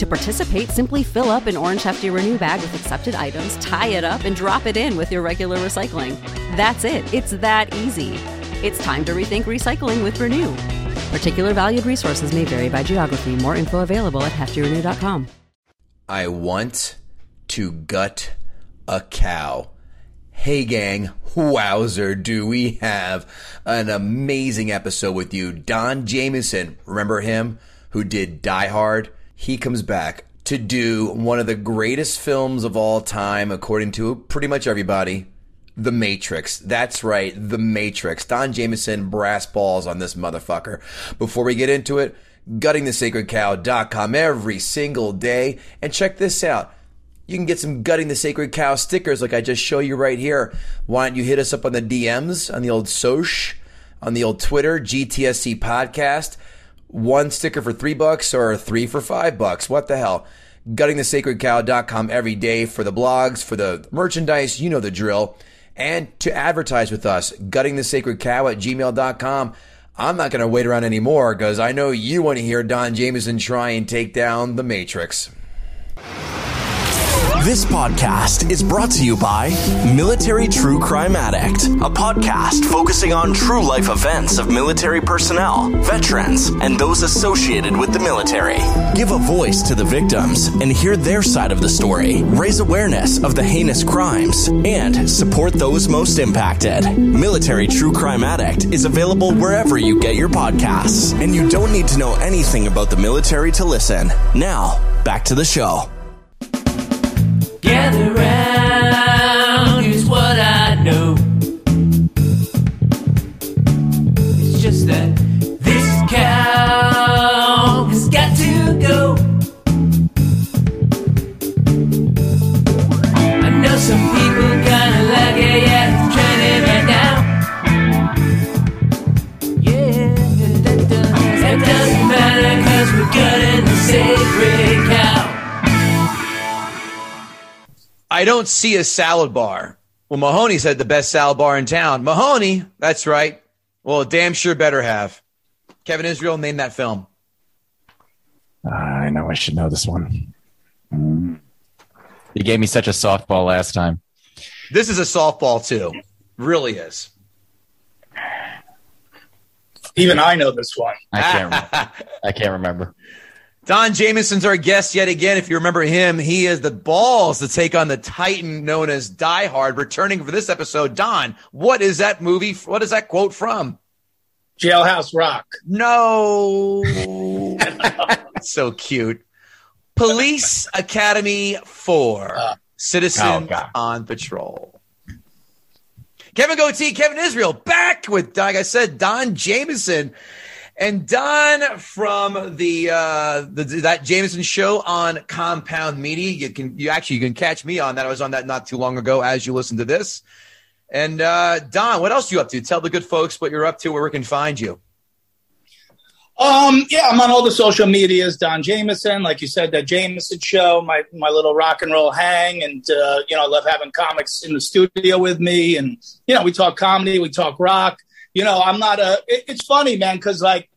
To participate, simply fill up an orange Hefty Renew bag with accepted items, tie it up, and drop it in with your regular recycling. That's it. It's that easy. It's time to rethink recycling with Renew. Particular valued resources may vary by geography. More info available at heftyrenew.com. I want to gut a cow. Hey, gang, wowzer, do we have an amazing episode with you. Don Jamieson, remember him who did Die Hard? He comes back to do one of the greatest films of all time, according to pretty much everybody. The Matrix. That's right, The Matrix. Don Jamieson, brass balls on this motherfucker. Before we get into it, guttingthesacredcow.com every single day. And check this out. You can get some Gutting the Sacred Cow stickers like I just show you right here. Why don't you hit us up on the DMs, on the old Soch, on the old Twitter, GTSC Podcast. One sticker for three bucks or three for five bucks. What the hell? GuttingTheSacredCow.com every day for the blogs, for the merchandise. You know the drill. And to advertise with us, guttingthesacredcow at gmail.com. I'm not going to wait around anymore because I know you want to hear Don Jamieson try and take down the Matrix. This podcast is brought to you by Military True Crime Addict, a podcast focusing on true life events of military personnel, veterans, and those associated with the military. Give a voice to the victims and hear their side of the story, raise awareness of the heinous crimes, and support those most impacted. Military True Crime Addict is available wherever you get your podcasts, and you don't need to know anything about the military to listen. Now, back to the show. I don't see a salad bar. Well, Mahoney said the best salad bar in town. Mahoney, that's right. Well, damn sure better have. Kevin Israel name that film. I know I should know this one. Mm. You gave me such a softball last time. This is a softball too. Really is. Even I know this one. I can't. remember. I can't remember. Don Jamieson's our guest yet again. If you remember him, he has the balls to take on the Titan known as Die Hard. Returning for this episode, Don, what is that movie? What is that quote from? Jailhouse Rock. No. so cute. Police Academy 4. Uh, Citizen oh, on Patrol. Kevin Goatee, Kevin Israel, back with, like I said, Don Jamieson. And Don from the, uh, the that Jamieson show on Compound Media. You can you actually you can catch me on that. I was on that not too long ago as you listen to this. And uh, Don, what else are you up to? Tell the good folks what you're up to, where we can find you. Um, yeah, I'm on all the social medias. Don Jamieson, like you said, that Jamieson show, my my little rock and roll hang, and uh, you know, I love having comics in the studio with me, and you know, we talk comedy, we talk rock. You know, I'm not a. It, it's funny, man, because like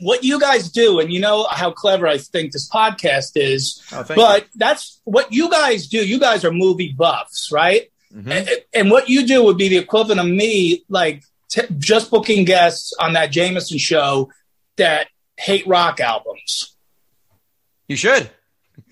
what you guys do, and you know how clever I think this podcast is. Oh, but that's what you guys do. You guys are movie buffs, right? Mhm. And, and what you do would be the equivalent of me, like t- just booking guests on that Jamieson show that hate rock albums. You should.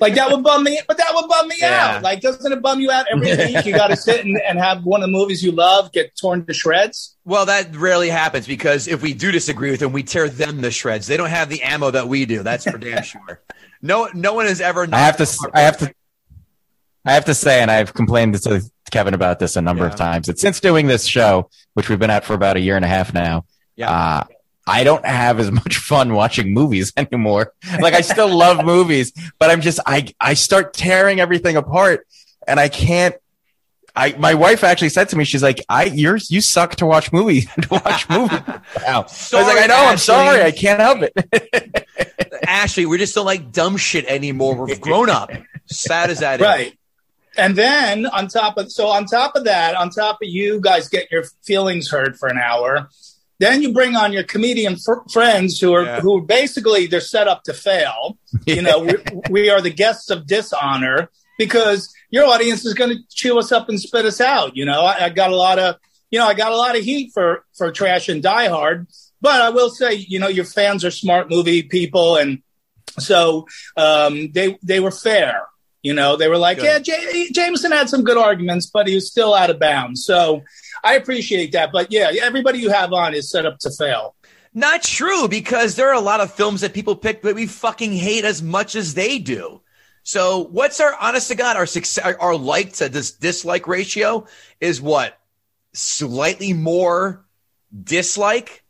Like that would bum me, but that would bum me Yeah. out. Like, doesn't it bum you out every week? You got to sit and, and have one of the movies you love get torn to shreds. Well, that rarely happens because if we do disagree with them, we tear them to shreds. They don't have the ammo that we do. That's for damn sure. No, no one has ever. I have to. s- I have to. I have to say, and I've complained to Kevin about this a number Yeah. of times. That since doing this show, which we've been at for about a year and a half now, Yeah. uh, I don't have as much fun watching movies anymore. Like I still love movies, but I'm just I I start tearing everything apart, and I can't. I my wife actually said to me, she's like, "I you're you suck to watch movies to watch movies." Wow. I was like, "I know, I'm sorry, I can't help it." Ashley, we just don't like dumb shit anymore. We've grown up. Sad as that is. Right. And then on top of so on top of that, on top of you guys getting your feelings hurt for an hour, then you bring on your comedian fr- friends who are Yeah. who basically they're set up to fail. You know, we, we are the guests of dishonor because your audience is going to chew us up and spit us out. You know, I, I got a lot of you know I got a lot of heat for for trash and Die Hard, but I will say you know your fans are smart movie people and so um, they they were fair. You know, they were like, Good. yeah, J- Jamieson had some good arguments, but he was still out of bounds. So I appreciate that. But yeah, everybody you have on is set up to fail. Not true because there are a lot of films that people pick that we fucking hate as much as they do. So what's our honest to God our success our like to this dislike ratio is what slightly more dislike.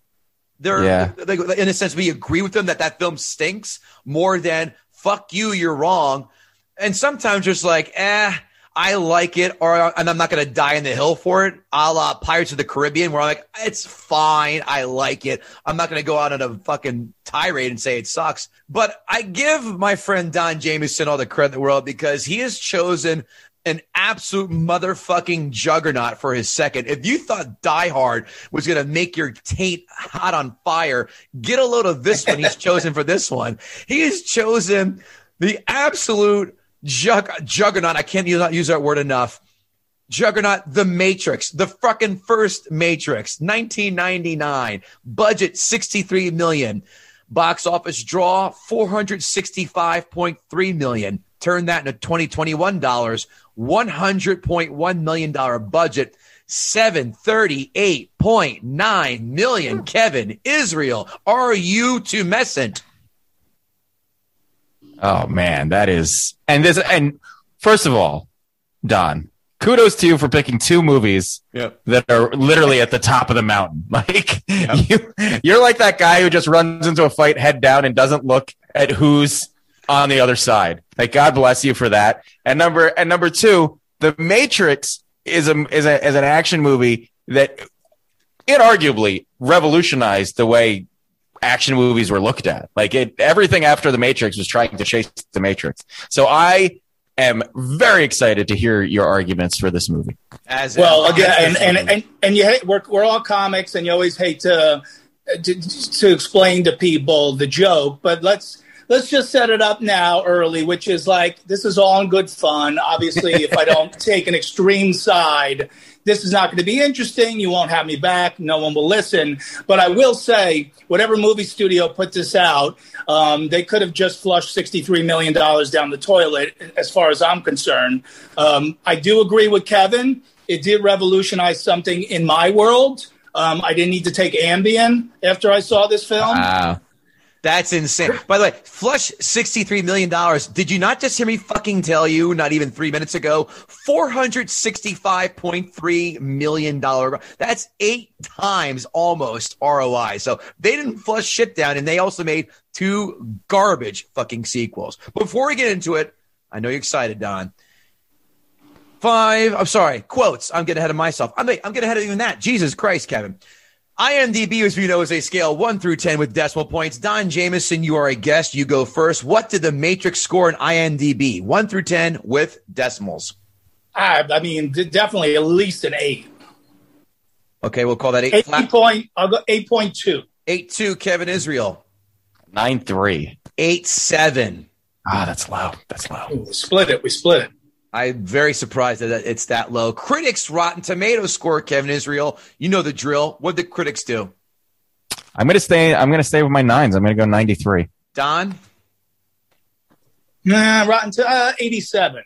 There, Yeah. like, in a sense, we agree with them that that film stinks more than fuck you, you're wrong. And sometimes just like, eh, I like it, or and I'm not gonna die in the hill for it, a la Pirates of the Caribbean, where I'm like, it's fine, I like it. I'm not gonna go out on a fucking tirade and say it sucks. But I give my friend Don Jamieson all the credit in the world because he has chosen an absolute motherfucking juggernaut for his second. If you thought Die Hard was going to make your taint hot on fire, get a load of this one he's chosen for this one. He has chosen the absolute jug- juggernaut. I can't use, use that word enough. Juggernaut, The Matrix, the fucking first Matrix, 1999, budget 63 million, box office draw 465.3 million. Turn that into 2021 dollars, 100.1 million dollar budget, 738.9 million. Kevin, Israel, are you to messant? Oh man, that is and this and first of all, Don, kudos to you for picking two movies Yep. that are literally at the top of the mountain. Like you, you're like that guy who just runs into a fight head down and doesn't look at who's on the other side. Like God bless you for that. And number and number two, The Matrix is a is a is an action movie that inarguably revolutionized the way action movies were looked at. Like it, everything after the Matrix was trying to chase the Matrix. So I am very excited to hear your arguments for this movie. As Well, again, and and and, and you hate, we're we're all comics, and you always hate to, to to explain to people the joke. But let's let's just set it up now early, which is like this is all in good fun. Obviously, if I don't take an extreme side, this is not going to be interesting. You won't have me back. No one will listen. But I will say, whatever movie studio put this out, um, they could have just flushed $63 million down the toilet, as far as I'm concerned. Um, I do agree with Kevin. It did revolutionize something in my world. Um, I didn't need to take Ambien after I saw this film. Wow. That's insane. By the way, flush $63 million. Did you not just hear me fucking tell you, not even three minutes ago, $465.3 million? That's eight times almost ROI. So they didn't flush shit down and they also made two garbage fucking sequels. Before we get into it, I know you're excited, Don. Five, I'm sorry, quotes. I'm getting ahead of myself. I'm, I'm getting ahead of even that. Jesus Christ, Kevin. IMDb, as we know, is a scale one through 10 with decimal points. Don Jamieson, you are a guest. You go first. What did the Matrix score in IMDb? One through 10 with decimals. I, I mean, definitely at least an eight. Okay, we'll call that eight. Eight flat. point. I'll go eight point two. Eight two. Kevin Israel. Nine three. Eight seven. Ah, that's low. That's low. We split it. We split it. I'm very surprised that it's that low. Critics Rotten Tomatoes score, Kevin Israel. You know the drill. What did the critics do? I'm gonna stay. I'm gonna stay with my nines. I'm gonna go ninety three. Don, Nah, Rotten to uh, 87.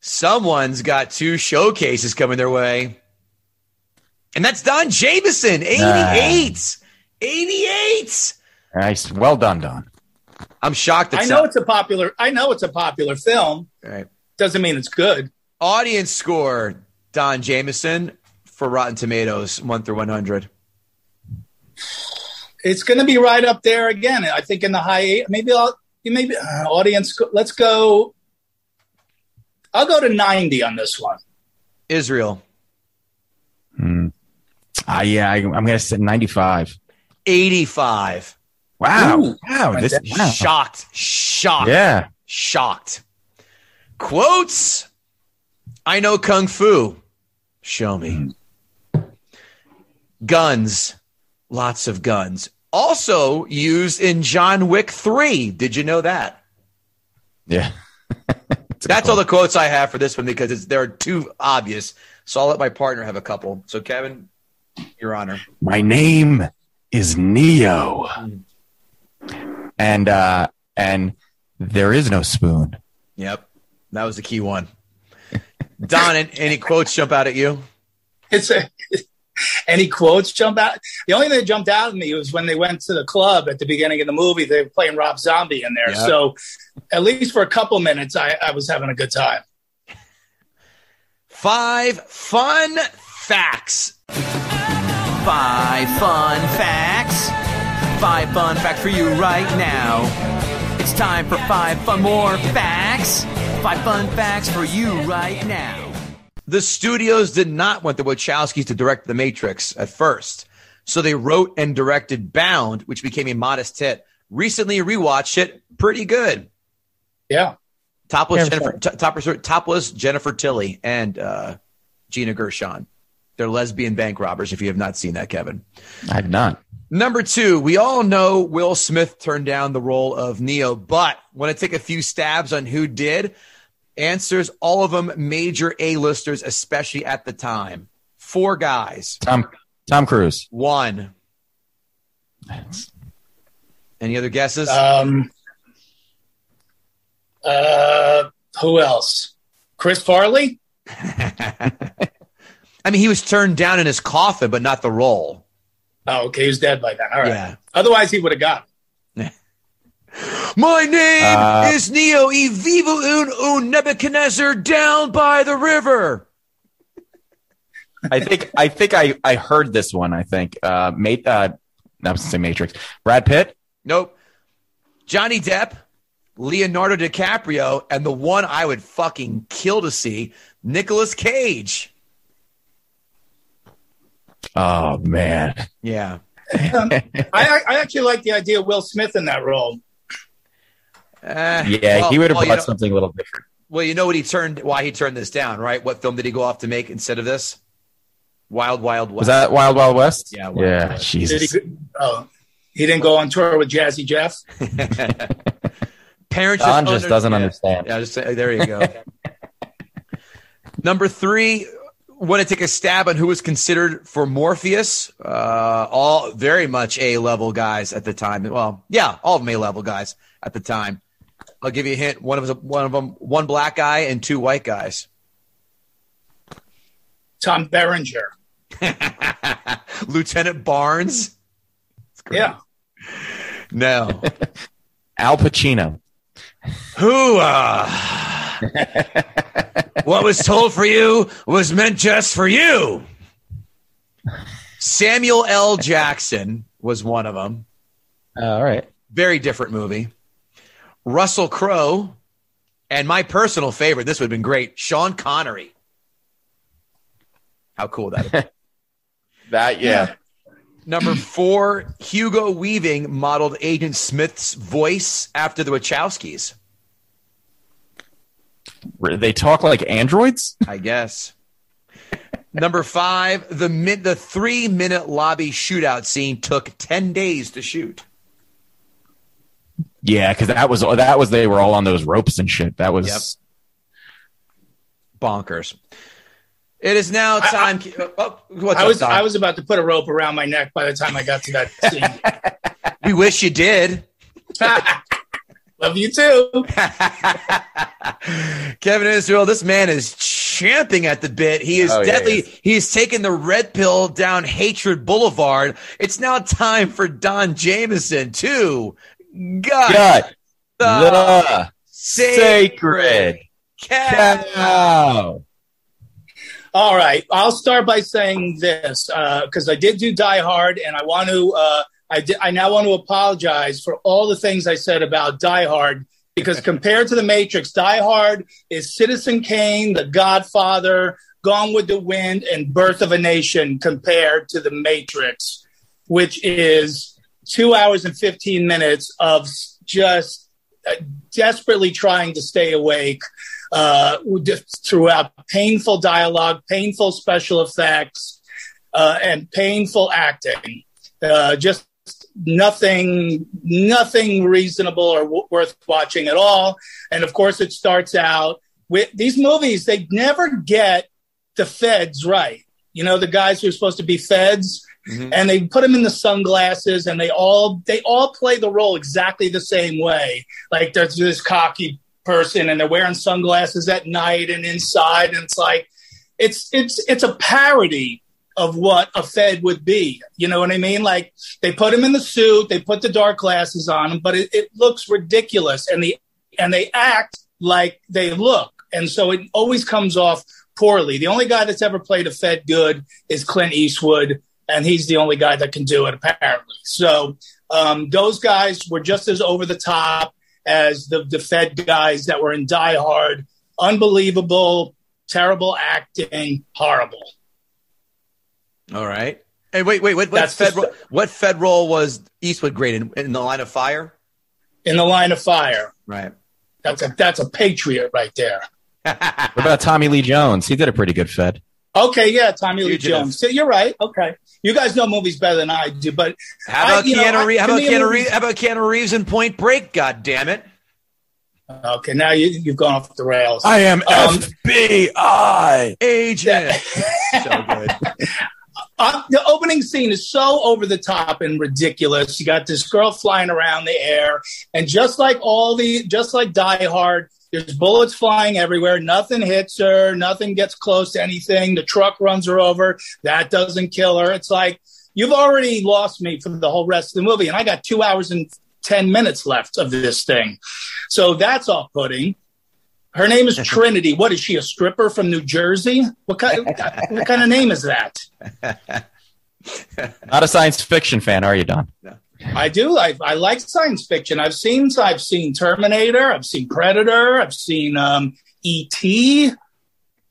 Someone's got two showcases coming their way. And that's Don Jamieson, 88. 88. Nice. Well done, Don. I'm shocked that I know it's a popular. I know it's a popular film. All right. Doesn't mean it's good. Audience score, Don Jamieson for Rotten Tomatoes, 1 through 100. It's going to be right up there again. I think in the high eight. Maybe I'll maybe uh, audience. Let's go. I'll go to 90 on this one. Israel, Ah, yeah, I, I'm going to say 95. 85. Wow. Ooh. wow. This, wow. Shocked. Shocked. Yeah. Shocked. Quotes. I know Kung Fu. Show me. Guns. Lots of guns. Also used in John Wick 3. Did you know that? Yeah. That's all the quotes I have for this one because it's, they're too obvious. So I'll let my partner have a couple. So, Kevin, your honor. My name is Neo. And uh and there is no spoon. Yep. That was the key one. Don, any quotes jump out at you? It's a, any quotes jump out. The only thing that jumped out at me was when they went to the club at the beginning of the movie. They were playing Rob Zombie in there. Yeah. So at least for a couple minutes, I, I was having a good time. Five fun facts. Five fun facts. Five fun facts for you right now. It's time for five fun more facts. Five fun facts for you right now. The studios did not want the Wachowskis to direct The Matrix at first. So they wrote and directed Bound, which became a modest hit. Recently rewatched it. Pretty good. Yeah. Topless Yeah, Jennifer, t- topless, topless Jennifer Tilly and uh, Gina Gershon. They're lesbian bank robbers. If you have not seen that, Kevin. I have not. Number two, we all know Will Smith turned down the role of Neo, but want to take a few stabs on who did? Answers, all of them major A-listers, especially at the time. Four guys. Tom Tom Cruise. One. Any other guesses? Um, uh, who else? Chris Farley? I mean, he was turned down in his coffin, but not the role. Oh, okay. He's dead by then. All right. Yeah. Otherwise, he would have got. My name Uh, is Neo e vivo un un Nebuchadnezzar down by the river. I think I think I I heard this one. I think uh, mate. Uh, I was gonna say Matrix. Brad Pitt. Nope. Johnny Depp, Leonardo DiCaprio, and the one I would fucking kill to see, Nicolas Cage. Oh man. Yeah. I, I I actually like the idea of Will Smith in that role. Uh, Yeah, well- he would have well, you brought know- something a little different. Well, you know what he turned, why he turned this down, right? What film did he go off to make instead of this? Wild Wild West. Was that Wild Wild West? Yeah, Wild yeah. Wild West. Did Jesus. he, oh, he didn't go on tour with Jazzy Jeff. Parents Don just just under- doesn't yeah. understand. Yeah, just say, there you go. Number three, want to take a stab on who was considered for Morpheus? Uh, all very much A level guys at the time. Well, yeah, all of them A level guys at the time. I'll give you a hint. One of them, one of them, one black guy and two white guys. Tom Berenger. Lieutenant Barnes. Yeah. No. Al Pacino. Who? Uh, what was told for you was meant just for you. Samuel L. Jackson was one of them. all right. Very different movie. Russell Crowe, and my personal favorite. This would have been great. Sean Connery. How cool would that. That yeah. Number four, Hugo Weaving modeled Agent Smith's voice after the Wachowskis. They talk like androids. I guess. Number five, the min- the three minute lobby shootout scene took ten days to shoot. Yeah, because that was that was they were all on those ropes and shit. That was Yep. Bonkers. It is now time. oh, what's I up, was Don? I was about to put a rope around my neck by the time I got to that scene. we wish you did. Love you too. Kevin Israel, this man is champing at the bit. He is Oh, yeah, deadly. He's taken the red pill down Hatred Boulevard. It's now time for Don Jamieson to gut, Gut the, the sacred sacred cow. cow. All right, I'll start by saying this because I did do Die Hard, and I want to. Uh, I di- I now want to apologize for all the things I said about Die Hard because compared to The Matrix, Die Hard is Citizen Kane, The Godfather, Gone with the Wind, and Birth of a Nation compared to The Matrix, which is two hours and fifteen minutes of just uh, desperately trying to stay awake uh, throughout painful dialogue, painful special effects, uh, and painful acting. Uh, just nothing, nothing reasonable or w- worth watching at all. And of course, it starts out with these movies. They never get the feds right. You know, the guys who are supposed to be feds mm-hmm. and they put them in the sunglasses and they all they all play the role exactly the same way like there's this cocky person and they're wearing sunglasses at night and inside and it's like it's it's it's a parody of what a fed would be you know what i mean like they put him in the suit they put the dark glasses on him but it, it looks ridiculous and the and they act like they look and so it always comes off poorly the only guy that's ever played a fed good is clint eastwood and he's the only guy that can do it apparently. So um, those guys were just as over the top as the, the Fed guys that were in Die Hard. Unbelievable, terrible acting, horrible. All right. And wait, wait, what, what That's Fed the- what Fed role was Eastwood great in, in the line of fire? In the line of fire, Right. that's a that's a patriot right there. What about Tommy Lee Jones? He did a pretty good Fed. Okay, yeah, Tommy Lee Fugitive. Jones. So you're right. Okay, you guys know movies better than I do, but How about I- you know, Keanu I- Reeves? How about me, a Keanu Reeves? How about Keanu Reeves in Point Break? God damn it! Okay, now you, you've gone off the rails. I am Um, FBI. Agent. so good. Uh, the opening scene is so over the top and ridiculous. You got this girl flying around the air, and just like all the, just like Die Hard, there's bullets flying everywhere. Nothing hits her. Nothing gets close to anything. The truck runs her over. That doesn't kill her. It's like you've already lost me for the whole rest of the movie, and I got two hours and ten minutes left of this thing. So that's off-putting. Her name is Trinity. What is she? A stripper from New Jersey? What kind? what kind of name is that? Not a science fiction fan, are you, Don? No. I do. I, I like science fiction. I've seen I've seen Terminator. I've seen Predator. I've seen um, E.T.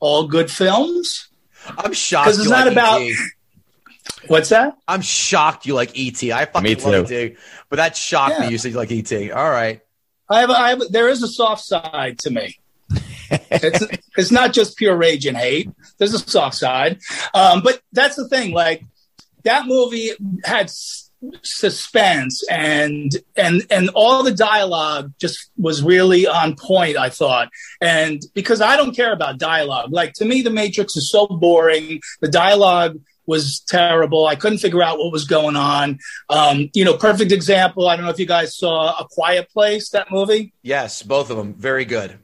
All good films. I'm shocked. 'Cause it's you not like about- E.T.. What's that? I'm shocked you like ET. I fucking Me love. ET, but that shocked Yeah. me. You said you like ET. All right. I have, I have. There is a soft side to me. It's it's not just pure rage and hate. There's a soft side, um, but that's the thing. Like that movie had s- suspense and and and all the dialogue just was really on point. I thought, and because I don't care about dialogue, like to me, The Matrix is so boring. The dialogue was terrible. I couldn't figure out what was going on. Um, you know, perfect example. I don't know if you guys saw A Quiet Place, that movie. Yes, both of them. Very good.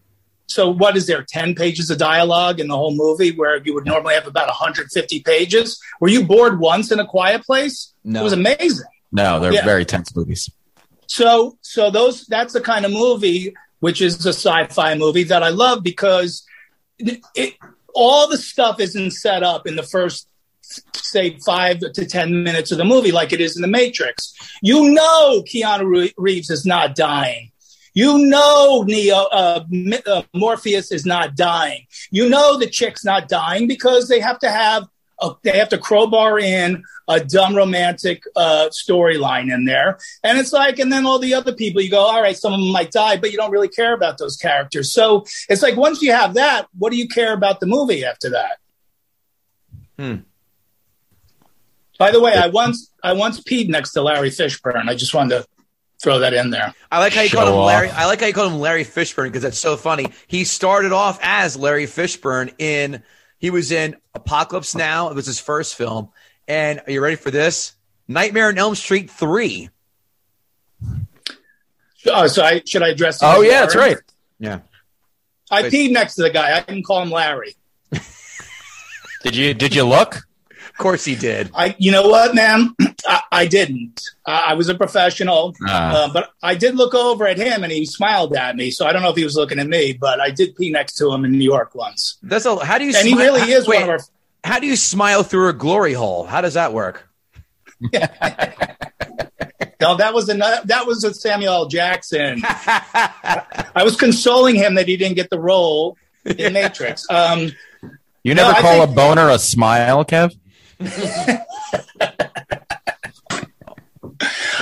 So what is there? 10 pages of dialogue in the whole movie where you would normally have about 150 pages. Were you bored once in a quiet place? No. It was amazing. No, they're Yeah. very tense movies. So so those that's the kind of movie which is a sci-fi movie that I love because it, it all the stuff isn't set up in the first say five to ten minutes of the movie like it is in the Matrix. You know Keanu Reeves is not dying. You know Neo uh, uh, Morpheus is not dying. You know the chick's not dying because they have to have a, they have to crowbar in a dumb romantic uh, storyline in there, and it's like, and then all the other people, you go, all right, some of them might die, but you don't really care about those characters. So it's like once you have that, what do you care about the movie after that? Hmm. By the way, I once I once peed next to Larry Fishburne. I just wanted to throw that in there. I like how you Show called him off. Larry. I like how you called him Larry Fishburne because that's so funny. He started off as Larry Fishburne in. He was in Apocalypse Now. It was his first film. And are you ready for this? Nightmare on Elm Street three. Oh, so I should I address? him Oh as yeah, that's right. Yeah. I peed next to the guy. I didn't call him Larry. Did you did you look? Of course he did. I, you know what, man? I, I didn't. I, I was a professional, Ah. uh, but I did look over at him and he smiled at me. So I don't know if he was looking at me, but I did pee next to him in New York once. That's a, how do you? And he smile- really is wait, one of our. How do you smile through a glory hole? How does that work? No, that was another. That was a Samuel L. Jackson. I was consoling him that he didn't get the role in Matrix. Um, You never I call think- a boner a smile, Kev?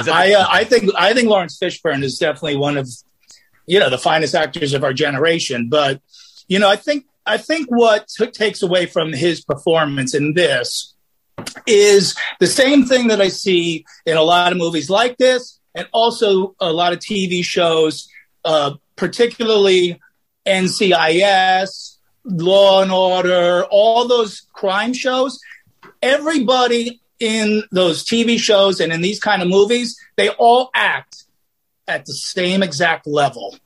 I uh, I think I think Laurence Fishburne is definitely one of you know the finest actors of our generation. But you know, I think I think what t- takes away from his performance in this is the same thing that I see in a lot of movies like this, and also a lot of TV shows, uh, particularly NCIS, Law and Order, all those crime shows. Everybody in those TV shows and in these kind of movies, they all act at the same exact level.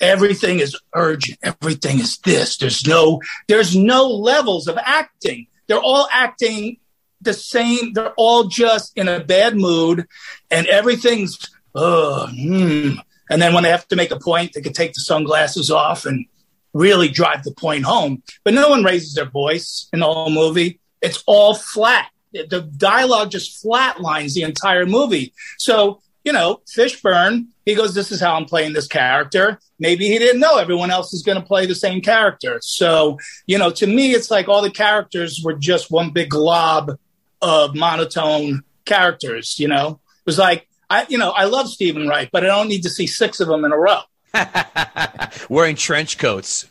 Everything is urgent. Everything is this. There's no there's no levels of acting. They're all acting the same. They're all just in a bad mood, and everything's uh, hmm. And then when they have to make a point, they can take the sunglasses off and really drive the point home. But no one raises their voice in the whole movie. It's all flat. The dialogue just flatlines the entire movie. So, you know, Fishburne, he goes, This is how I'm playing this character. Maybe he didn't know everyone else is going to play the same character. So, you know, to me, it's like all the characters were just one big glob of monotone characters, you know? It was like, I, you know, I love Steven Wright, but I don't need to see six of them in a row. Wearing trench coats.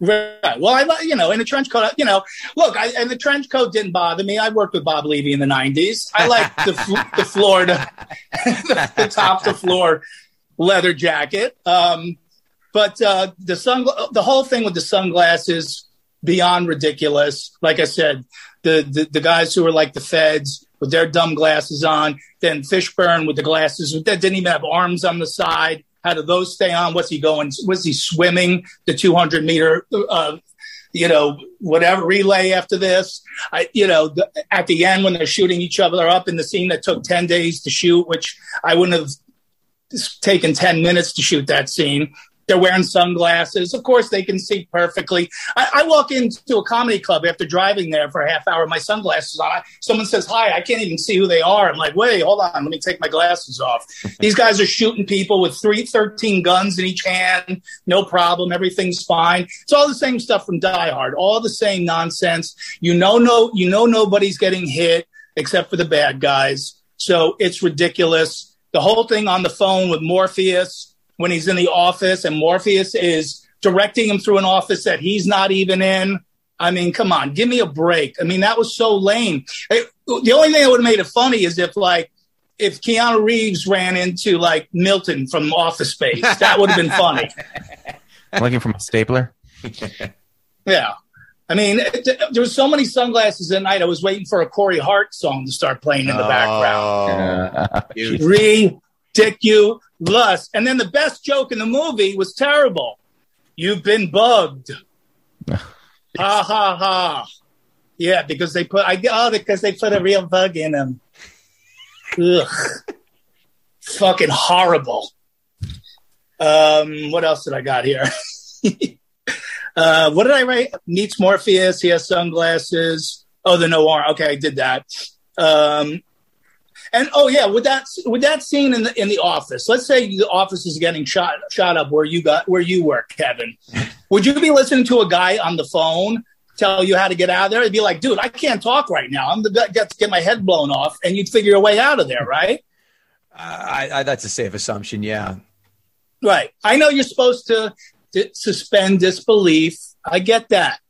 Right. Well, I, you know, in a trench coat, you know, look, I, and the trench coat didn't bother me. I worked with Bob Levy in the '90s. I like the fl- the Florida, the, the top to floor leather jacket. Um, but uh, the sun, the whole thing with the sunglasses, beyond ridiculous. Like I said, the, the the guys who were like the feds with their dumb glasses on, then Fishburne with the glasses that didn't even have arms on the side. How do those stay on? What's he going? Was he swimming the 200 meter, uh, you know, whatever relay after this? I, you know, the, at the end when they're shooting each other up in the scene that took 10 days to shoot, which I wouldn't have taken 10 minutes to shoot that scene. They're wearing sunglasses. Of course, they can see perfectly. I, I walk into a comedy club after driving there for a half hour, my sunglasses on. I, someone says hi. I can't even see who they are. I'm like, wait, hold on. Let me take my glasses off. These guys are shooting people with three, 13 guns in each hand. No problem. Everything's fine. It's all the same stuff from Die Hard. All the same nonsense. You know, no, you know, nobody's getting hit except for the bad guys. So it's ridiculous. The whole thing on the phone with Morpheus when he's in the office and Morpheus is directing him through an office that he's not even in. I mean, come on, give me a break. I mean, that was so lame. It- the only thing that would have made it funny is if, like, if Keanu Reeves ran into like Milton from Office Space, that would have been funny. Looking for my stapler. Yeah. I mean, it, there was so many sunglasses at night. I was waiting for a Corey Hart song to start playing in the oh. background. Oh, ridiculous. And then the best joke in the movie was terrible. You've been bugged. ha ha ha. Yeah, because they put I oh because they put a real bug in him. Ugh. Fucking horrible. Um, what else did I got here? uh, what did I write? Meets Morpheus. He has sunglasses. Oh, the noir. Okay, I did that. Um, and oh yeah, with that with that scene in the in the office, let's say the office is getting shot shot up where you got where you work, Kevin. Would you be listening to a guy on the phone tell you how to get out of there? It'd be like, dude, I can't talk right now. I'm the guy got to get my head blown off, and you'd figure a way out of there, right? I, I, that's a safe assumption. Yeah. Right. I know you're supposed to, to suspend disbelief. I get that,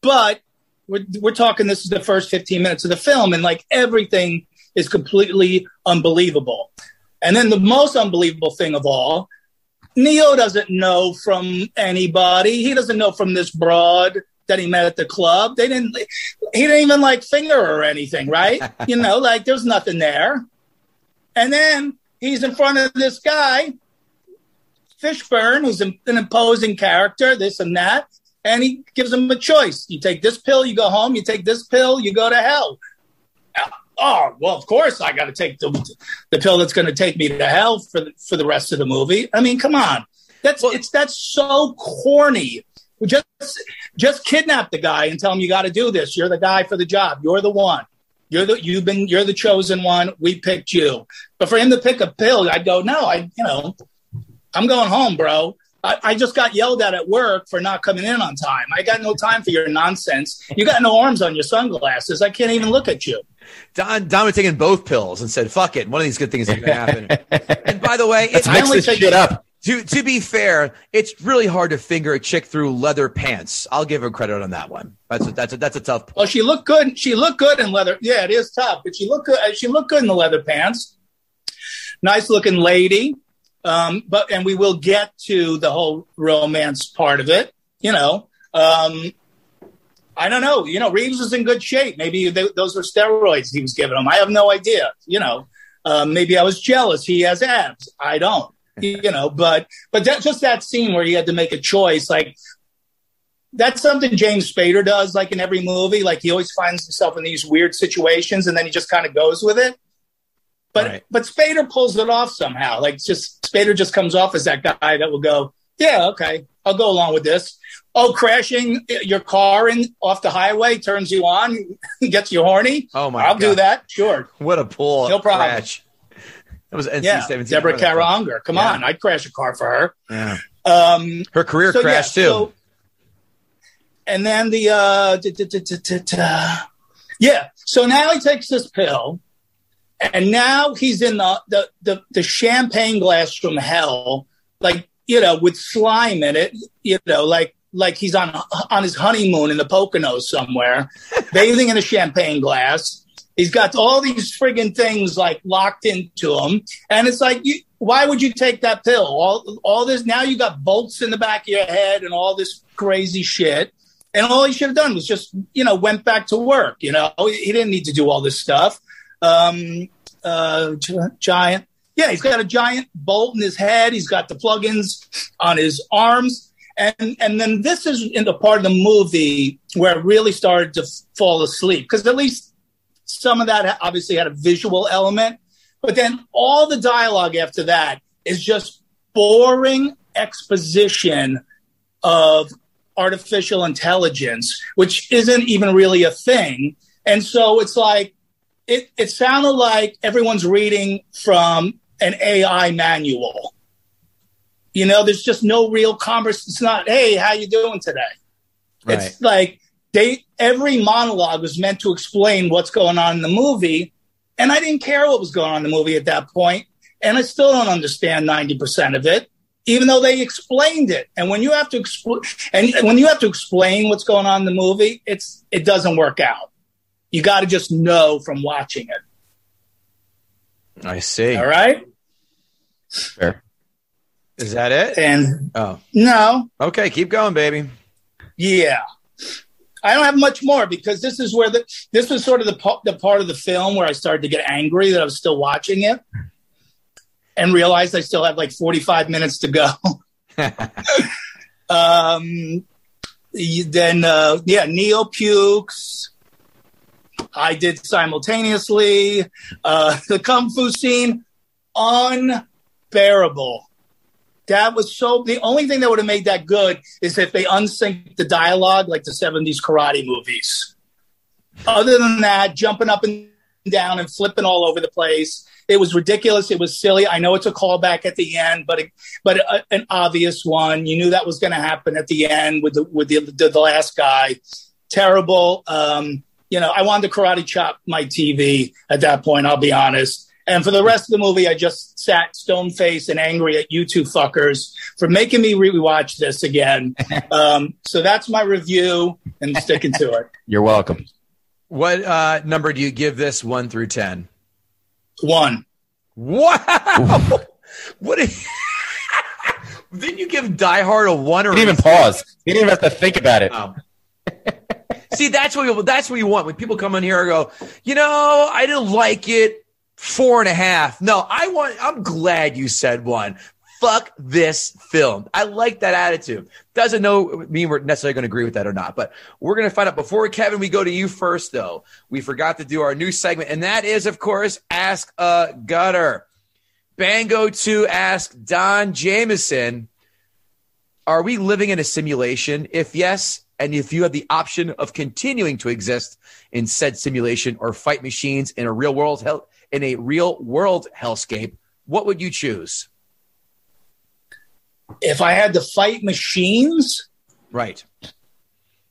but we're we're talking. This is the first 15 minutes of the film, and like everything is completely unbelievable. And then the most unbelievable thing of all, Neo doesn't know from anybody. He doesn't know from this broad that he met at the club. They didn't. He didn't even like finger or anything, right? you know, like there's nothing there. And then he's in front of this guy Fishburne, who's an an imposing character, this and that, and he gives him a choice. You take this pill, you go home. You take this pill, you go to hell. Oh well, of course I got to take the the pill that's going to take me to hell for the, for the rest of the movie. I mean, come on, that's it's that's so corny. Just just kidnap the guy and tell him you got to do this. You're the guy for the job. You're the one. You're the you've been you're the chosen one. We picked you. But for him to pick a pill, I'd go no. I you know I'm going home, bro. I, I just got yelled at at work for not coming in on time. I got no time for your nonsense. You got no arms on your sunglasses. I can't even look at you. Don Don was taking both pills and said, "Fuck it, one of these good things is going to happen." and by the way, it's Let's mix this shit up. To to be fair, it's really hard to finger a chick through leather pants. I'll give her credit on that one. That's a, that's a, that's a tough. Point. Well, she looked good. She looked good in leather. Yeah, it is tough, but she looked good. She looked good in the leather pants. Nice looking lady. Um, but and we will get to the whole romance part of it. You know, um, I don't know. You know, Reeves was in good shape. Maybe they, those were steroids he was giving him. I have no idea. You know, um, maybe I was jealous. He has abs. I don't. You know, but but that, just that scene where he had to make a choice, like that's something James Spader does, like in every movie. Like he always finds himself in these weird situations, and then he just kind of goes with it. But Right. but Spader pulls it off somehow. Like just Spader just comes off as that guy that will go, yeah, okay, I'll go along with this. Oh, crashing your car in off the highway turns you on, gets you horny. Oh my! I'll God. do that. Sure. What a pull! No problem. Crash. That was NC Yeah, seventeen. Deborah Kara Unger. Come Yeah. on, I'd crash a car for her. Yeah. Um, Her career so, yeah, crashed too. so- and then the uh, d- d- d- d- d- d- yeah. So now he takes this pill, and now he's in the the the, the champagne glass from hell, like you know, with slime in it. You know, like like he's on on his honeymoon in the Poconos somewhere, bathing in a champagne glass. He's got all these friggin' things like locked into him, and it's like, you, why would you take that pill? All all this now you got bolts in the back of your head and all this crazy shit. And all he should have done was just, you know, went back to work. You know, he didn't need to do all this stuff. Um, uh, giant, yeah, he's got a giant bolt in his head. He's got the plugins on his arms, and and then this is in the part of the movie where I really started to fall asleep because at least some of that obviously had a visual element, but then all the dialogue after that is just boring exposition of artificial intelligence, which isn't even really a thing. And so it's like, it, it sounded like everyone's reading from an AI manual. You know, there's just no real conversation. It's not, hey, how you doing today? It's like they every monologue was meant to explain what's going on in the movie, and I didn't care what was going on in the movie at that point, and I still don't understand ninety percent of it, even though they explained it. And when you have to expl- and when you have to explain what's going on in the movie, it's it doesn't work out. You got to just know from watching it. I see. All right, Fair. Is that it? and Oh, no, okay. Keep going, baby. Yeah. I don't have much more because this is where the this was sort of the the part of the film where I started to get angry that I was still watching it and realized I still have like 45 minutes to go. um then uh yeah, Neo pukes. I did simultaneously. Uh the kung fu scene unbearable. That was so. The only thing that would have made that good is if they unsynced the dialogue like the '70s karate movies. Other than that, jumping up and down and flipping all over the place, it was ridiculous. It was silly. I know it's a callback at the end, but it, but a, an obvious one. You knew that was going to happen at the end with the with the, the, the last guy. Terrible. Um, you know, I wanted to karate chop my TV at that point. I'll be honest. And for the rest of the movie, I just sat stone faced and angry at you two fuckers for making me rewatch this again. um, so that's my review and sticking to it. You're welcome. What uh, number do you give this one through ten? One. Wow. what? Is, didn't you give Die Hard a one or He didn't even pause. He didn't even have to think about it. Oh. See, that's what you, that's what you want when people come in here and go, you know, I didn't like it. Four and a half. No, I want. I'm glad you said one. fuck this film. I like that attitude. Doesn't know mean we're necessarily going to agree with that or not, but we're going to find out. Before Kevin, we go to you first, though. We forgot to do our new segment, and that is, of course, Ask a Gutter. Bango to ask Don Jamieson, are we living in a simulation? If yes, and if you have the option of continuing to exist in said simulation or fight machines in a real world hell, in a real world hellscape, what would you choose? If I had to fight machines, Right.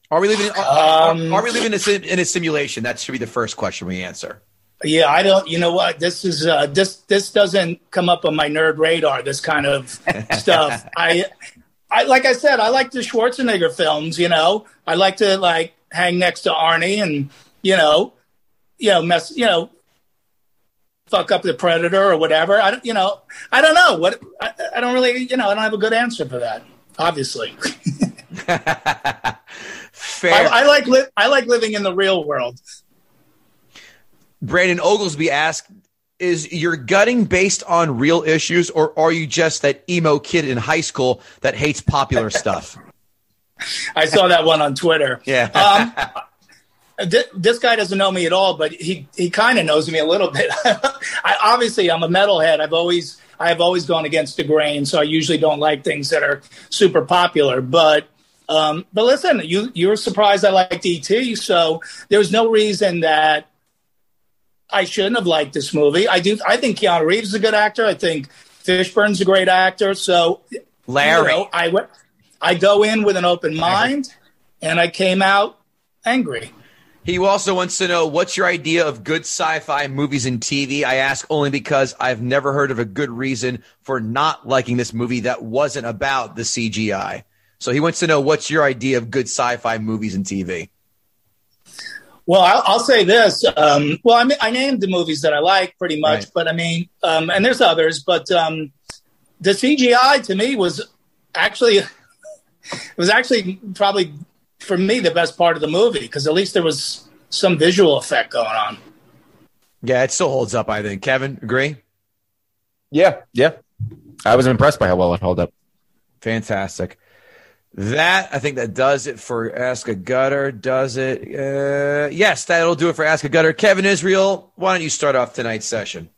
Are we living? Are, um, are we living in a, sim- in a simulation? That should be the first question we answer. Yeah, I don't. You know what? This is uh, this this doesn't come up on my nerd radar. This kind of stuff. I, I like I said, I like the Schwarzenegger films. You know, I like to like hang next to Arnie and you know, you know, mess. You know, fuck up the predator or whatever. I don't. You know, I don't know what. I, I don't really. You know, I don't have a good answer for that. Obviously. Fair. I, I like li- I like living in the real world. Brandon Oglesby asked, is your gutting based on real issues or are you just that emo kid in high school that hates popular stuff? I saw that one on Twitter. Yeah. um, th- this guy doesn't know me at all, but he, he kind of knows me a little bit. I, obviously, I'm a metalhead. I've always I've always gone against the grain, so I usually don't like things that are super popular. But um, but listen, you you were surprised I liked ET, so there's no reason that I shouldn't have liked this movie. I do. I think Keanu Reeves is a good actor. I think Fishburne's a great actor. So Larry, you know, I went. I go in with an open mind, and I came out angry. He also wants to know what's your idea of good sci-fi movies and TV. I ask only because I've never heard of a good reason for not liking this movie that wasn't about the CGI. So he wants to know what's your idea of good sci-fi movies and TV. Well, I'll, I'll say this. Um, well, I, mean, I named the movies that I like pretty much, Right. but I mean, um, and there's others, but um, the CGI to me was actually it was actually probably for me the best part of the movie because at least there was some visual effect going on. Yeah, it still holds up. I think. Kevin, agree? Yeah, yeah. I was impressed by how well it held up. Fantastic. That I think that does it for Ask a Gutter. Does it? Uh, yes, that'll do it for Ask a Gutter. Kevin Israel, why don't you start off tonight's session?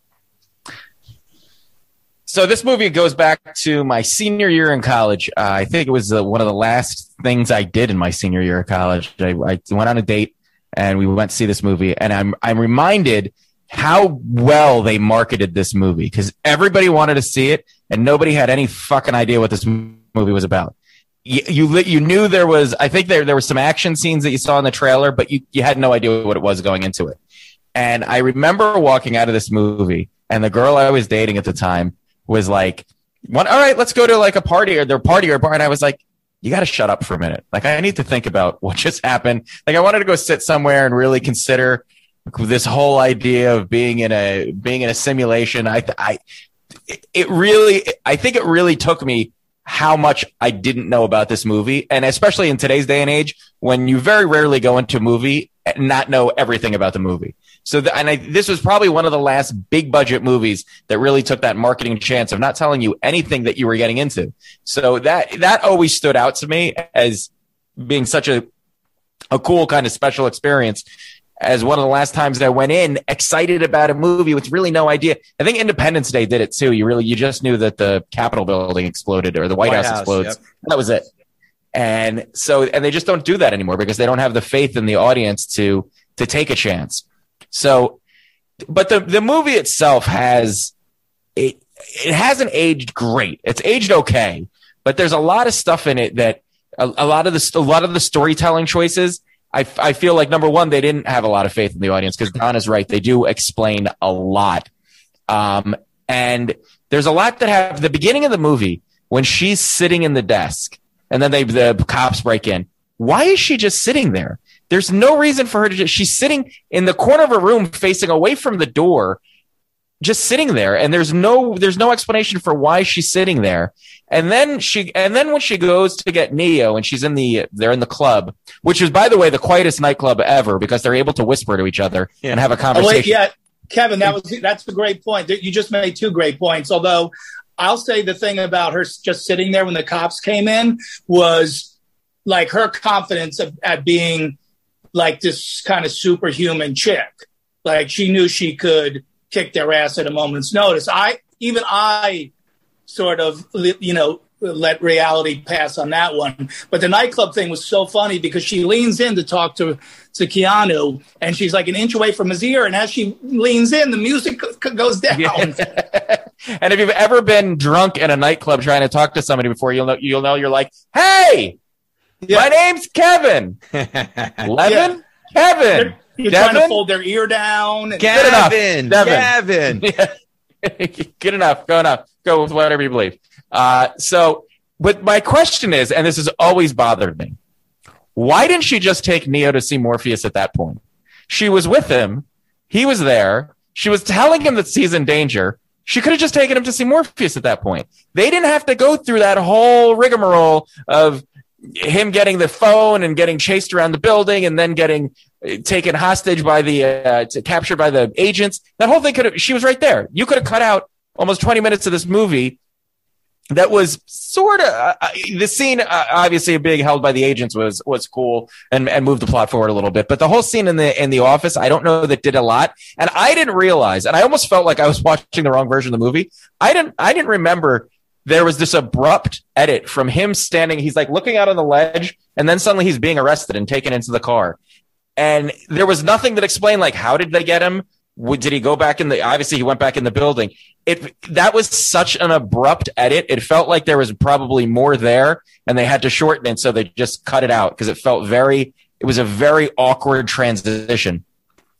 So this movie goes back to my senior year in college. Uh, I think it was uh, one of the last things I did in my senior year of college. I, I went on a date and we went to see this movie, and I'm I'm reminded how well they marketed this movie because everybody wanted to see it, and nobody had any fucking idea what this movie was about. You you, you knew there was. I think there there were some action scenes that you saw in the trailer, but you you had no idea what it was going into it. And I remember walking out of this movie, and the girl I was dating at the time was like, "One, all right, let's go to like a party or their party or bar." And I was like, "You got to shut up for a minute. Like, I need to think about what just happened. Like, I wanted to go sit somewhere and really consider this whole idea of being in a being in a simulation. I, I, it really, I think it really took me." How much I didn't know about this movie, and especially in today's day and age, when you very rarely go into a movie and not know everything about the movie. So, the, and I, this was probably one of the last big budget movies that really took that marketing chance of not telling you anything that you were getting into. So that that always stood out to me as being such a a cool kind of special experience. As one of the last times that I went in excited about a movie with really no idea. I think Independence Day did it too. You really you just knew that the Capitol building exploded or the White, White House, House, explodes. yep. That was it. And so and they just don't do that anymore because they don't have the faith in the audience to to take a chance. So but the the movie itself has it it hasn't aged great. It's aged okay, but there's a lot of stuff in it that a, a lot of the a lot of the storytelling choices. I, I feel like number one, they didn't have a lot of faith in the audience because Don is right. They do explain a lot. Um, and there's a lot that have the beginning of the movie when she's sitting in the desk and then they, the cops break in. Why is she just sitting there? There's no reason for her to just, she's sitting in the corner of a room facing away from the door, just sitting there. And there's no, there's no explanation for why she's sitting there. And then she, and then when she goes to get Neo and she's in the, they're in the club, which is, by the way, the quietest nightclub ever because they're able to whisper to each other and have a Oh, conversation. wait, yeah, Kevin, that was that's the great point. You just made two great points. Although I'll say the thing about her just sitting there when the cops came in was like her confidence of, at being like this kind of superhuman chick. Like she knew she could kick their ass at a moment's notice. I even I sort of you know let reality pass on that one. But the nightclub thing was so funny because she leans in to talk to to Keanu, and she's like an inch away from his ear, and as she leans in, the music c- goes down. and if you've ever been drunk in a nightclub trying to talk to somebody before, you'll know you'll know you're like, "Hey, Yeah. my name's Kevin. Levin, Kevin, You're trying to fold their ear down. And, Good enough. Gavin, Devin. Gavin. Good enough. Go enough. Go with whatever you believe. Uh, so, but my question is, and this has always bothered me, why didn't she just take Neo to see Morpheus at that point? She was with him. He was there. She was telling him that he's in danger. She could have just taken him to see Morpheus at that point. They didn't have to go through that whole rigmarole of him getting the phone and getting chased around the building and then getting taken hostage by the uh, captured by the agents. That whole thing could have. She was right there. You could have cut out almost twenty minutes of this movie. That was sort of uh, uh, the scene. Uh, obviously, being held by the agents was was cool and and moved the plot forward a little bit. But the whole scene in the in the office, I don't know that did a lot. And I didn't realize, and I almost felt like I was watching the wrong version of the movie. I didn't I didn't remember there was this abrupt edit from him standing. He's like looking out on the ledge, and then suddenly he's being arrested and taken into the car. And there was nothing that explained like how did they get him? Did he go back in the? Obviously, he went back in the building. It that was such an abrupt edit. It felt like there was probably more there, and they had to shorten it, so they just cut it out because it felt very. It was a very awkward transition.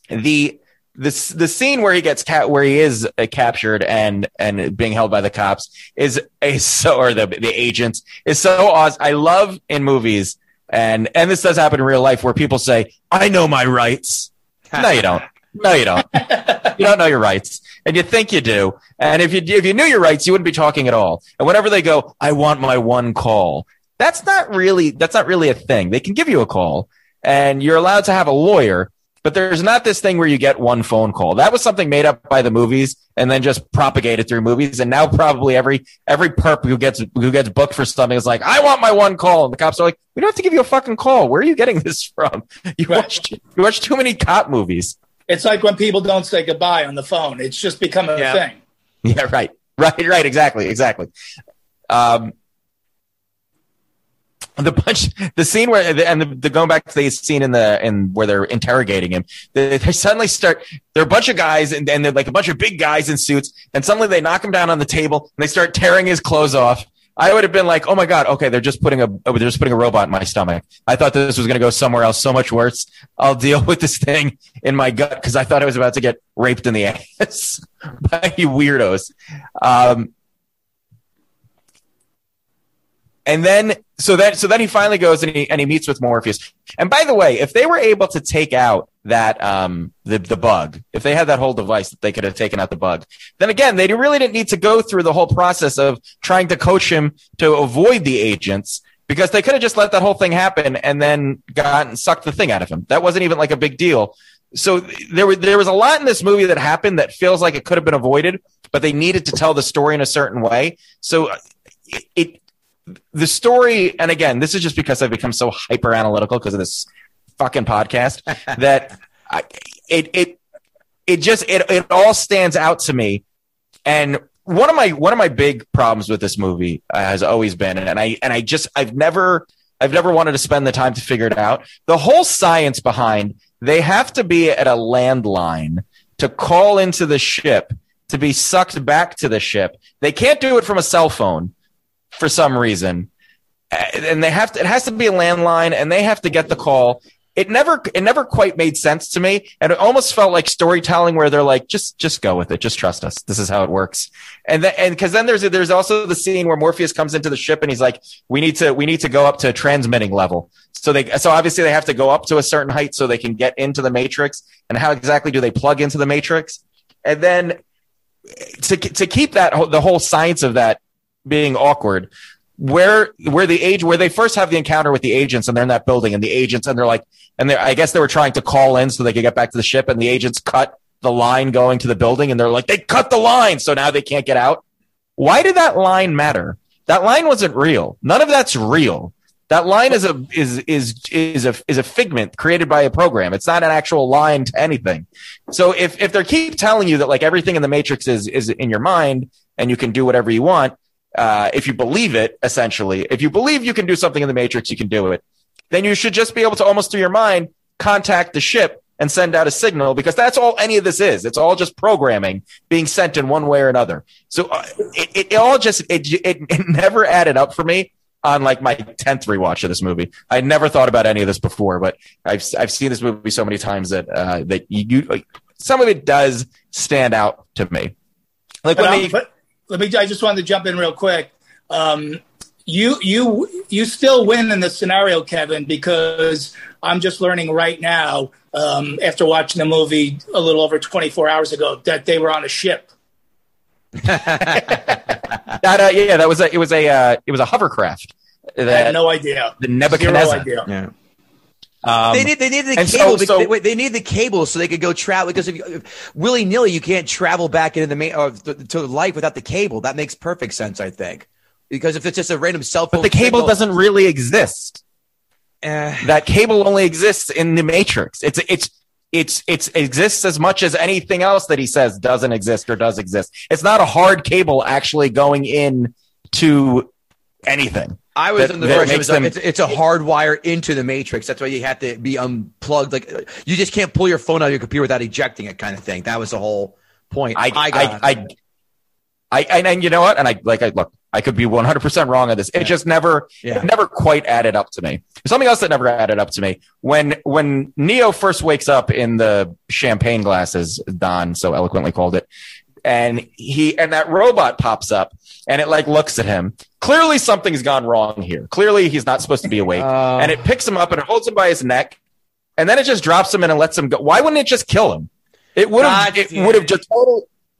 The the the scene where he gets ca- where he is uh, captured and and being held by the cops is a so or the the agents is so awesome. I love in movies and and this does happen in real life where people say, "I know my rights." No, you don't. No, you don't. you don't know your rights, and you think you do. And if you if you knew your rights, you wouldn't be talking at all. And whenever they go, "I want my one call," that's not really that's not really a thing. They can give you a call, and you're allowed to have a lawyer. But there's not this thing where you get one phone call. That was something made up by the movies and then just propagated through movies. And now probably every every perp who gets who gets booked for something is like, I want my one call. And the cops are like, We don't have to give you a fucking call. Where are you getting this from? You watched you watched too many cop movies. It's like when people don't say goodbye on the phone. It's just become a Yeah. thing. Yeah, right. Right, right, exactly, exactly. Um the bunch, the scene where, and the, the going back to the scene in the, in where they're interrogating him, they, they suddenly start, they're a bunch of guys and, and they're like a bunch of big guys in suits. And suddenly they knock him down on the table and they start tearing his clothes off. I would have been like, oh my God, okay, they're just putting a, oh, they're just putting a robot in my stomach. I thought this was going to go somewhere else so much worse. I'll deal with this thing in my gut because I thought I was about to get raped in the ass by weirdos. Um, and then so then so then he finally goes and he and he meets with Morpheus. And by the way, if they were able to take out that um the the bug, if they had that whole device that they could have taken out the bug, then again they really didn't need to go through the whole process of trying to coach him to avoid the agents because they could have just let that whole thing happen and then gotten sucked the thing out of him. That wasn't even like a big deal. So there was there was a lot in this movie that happened that feels like it could have been avoided, but they needed to tell the story in a certain way. So it, it the story, and again, this is just because I've become so hyper analytical because of this fucking podcast that I, it it it just it it all stands out to me. And one of my one of my big problems with this movie uh, has always been, and I and I just I've never I've never wanted to spend the time to figure it out. The whole science behind they have to be at a landline to call into the ship to be sucked back to the ship. They can't do it from a cell phone for some reason. And they have to, it has to be a landline and they have to get the call. It never, it never quite made sense to me. And it almost felt like storytelling where they're like, just, just go with it. Just trust us. This is how it works. And then, and cause then there's, there's also the scene where Morpheus comes into the ship and he's like, we need to, we need to go up to transmitting level. So they, so obviously they have to go up to a certain height so they can get into the matrix. And how exactly do they plug into the matrix? And then to, to keep that, the whole science of that being awkward where where the age where they first have the encounter with the agents and they're in that building and the agents and they're like and they I guess they were trying to call in so they could get back to the ship and the agents cut the line going to the building and they're like they cut the line so now they can't get out Why did that line matter? That line wasn't real. None of that's real. That line is a is is is a is a figment created by a program. It's not an actual line to anything. So if if they keep telling you that like everything in the Matrix is is in your mind and you can do whatever you want, uh, if you believe it, essentially, if you believe you can do something in the Matrix, you can do it. Then you should just be able to almost through your mind contact the ship and send out a signal because that's all any of this is. It's all just programming being sent in one way or another. So uh, it, it, it all just it, it it never added up for me on like my 10th rewatch of this movie. I never thought about any of this before, but I've I've seen this movie so many times that uh, that you, you like, some of it does stand out to me. Like But when they, but let me. I just wanted to jump in real quick. Um, you you you still win in this scenario, Kevin, because I'm just learning right now um, after watching the movie a little over 24 hours ago that they were on a ship. that uh, yeah, that was a it was a uh, it was a hovercraft. I had no idea. the Zero Nebuchadnezzar. idea. Yeah. Um, they need they needed the and so- cable. so- they, they needed the cable so they could go travel. Because if, if willy nilly, you can't travel back into the main or to, to life without the cable. That makes perfect sense, I think. Because if it's just a random cell phone, but the cable signal- doesn't really exist. Eh. That cable only exists in the Matrix. It's it's it's it's exists as much as anything else that he says doesn't exist or does exist. It's not a hard cable actually going in to anything. I was that- in the version. It was them- it's, it's a hard wire into the matrix. That's why you have to be unplugged. Like you just can't pull your phone out of your computer without ejecting it, kind of thing. That was the whole point. I I I got. I, I, and, and you know what? And I like I look, I could be 100 percent wrong on this. It just never Yeah. it never quite added up to me. Something else that never added up to me when when Neo first wakes up in the champagne glasses, Don so eloquently called it, and he and that robot pops up and it like looks at him. Clearly something's gone wrong here. Clearly he's not supposed to be awake. Uh, and it picks him up and it holds him by his neck, and then it just drops him in and lets him go. Why wouldn't it just kill him? It would have. It would have just total.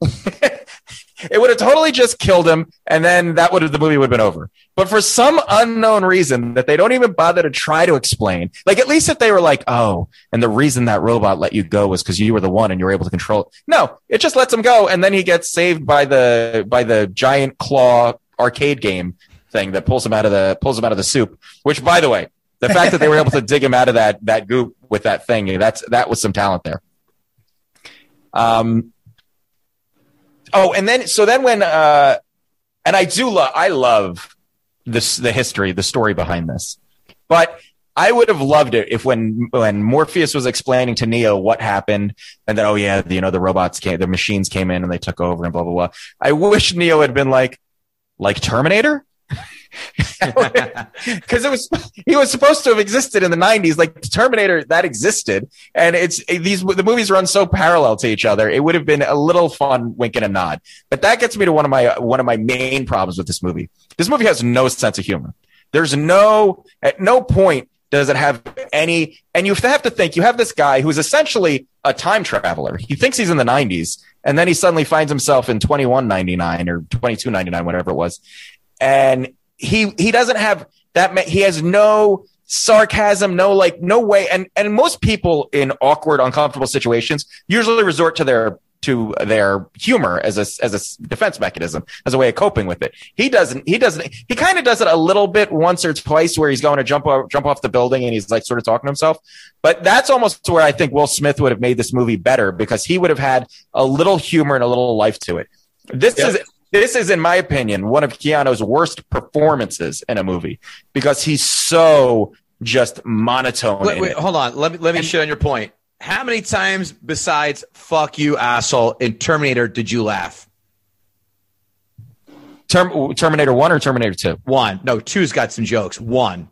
it would have totally just killed him, and then that would have the movie would have been over. But for some unknown reason that they don't even bother to try to explain, like at least if they were like, "Oh, and the reason that robot let you go was because you were the one and you were able to control it." No, it just lets him go, and then he gets saved by the by the giant claw arcade game thing that pulls him out of the pulls him out of the soup. Which, by the way, the fact that they were able to dig him out of that that goop with that thing that's that was some talent there. Um. Oh, and then so then when uh, and I do love I love this the history the story behind this, but I would have loved it if when when Morpheus was explaining to Neo what happened and then oh yeah you know the robots came the machines came in and they took over and blah blah blah. I wish Neo had been like like Terminator. because it was he was supposed to have existed in the 90s like terminator that existed. And it's these the movies run so parallel to each other it would have been a little fun wink and a nod. But that gets me to one of my one of my main problems with this movie. This movie has no sense of humor. There's no at no point does it have any and you have to think you have this guy who's essentially a time traveler. He thinks he's in the 90s and then he suddenly finds himself in 2199 or 2299 whatever it was. And he he doesn't have that he has no sarcasm no like no way. And and most people in awkward uncomfortable situations usually resort to their to their humor as a as a defense mechanism as a way of coping with it. He doesn't he doesn't he kind of does it a little bit once or twice where he's going to jump off, jump off the building and he's like sort of talking to himself. But that's almost where i think will smith would have made this movie better because he would have had a little humor and a little life to it. This Yep. is this is, in my opinion, one of Keanu's worst performances in a movie because he's so just monotone. wait, wait, hold on. Let me let me shit on your point. How many times besides "fuck you, asshole" in Terminator did you laugh? Term, Terminator One or Terminator Two? One. No, two's got some jokes. One.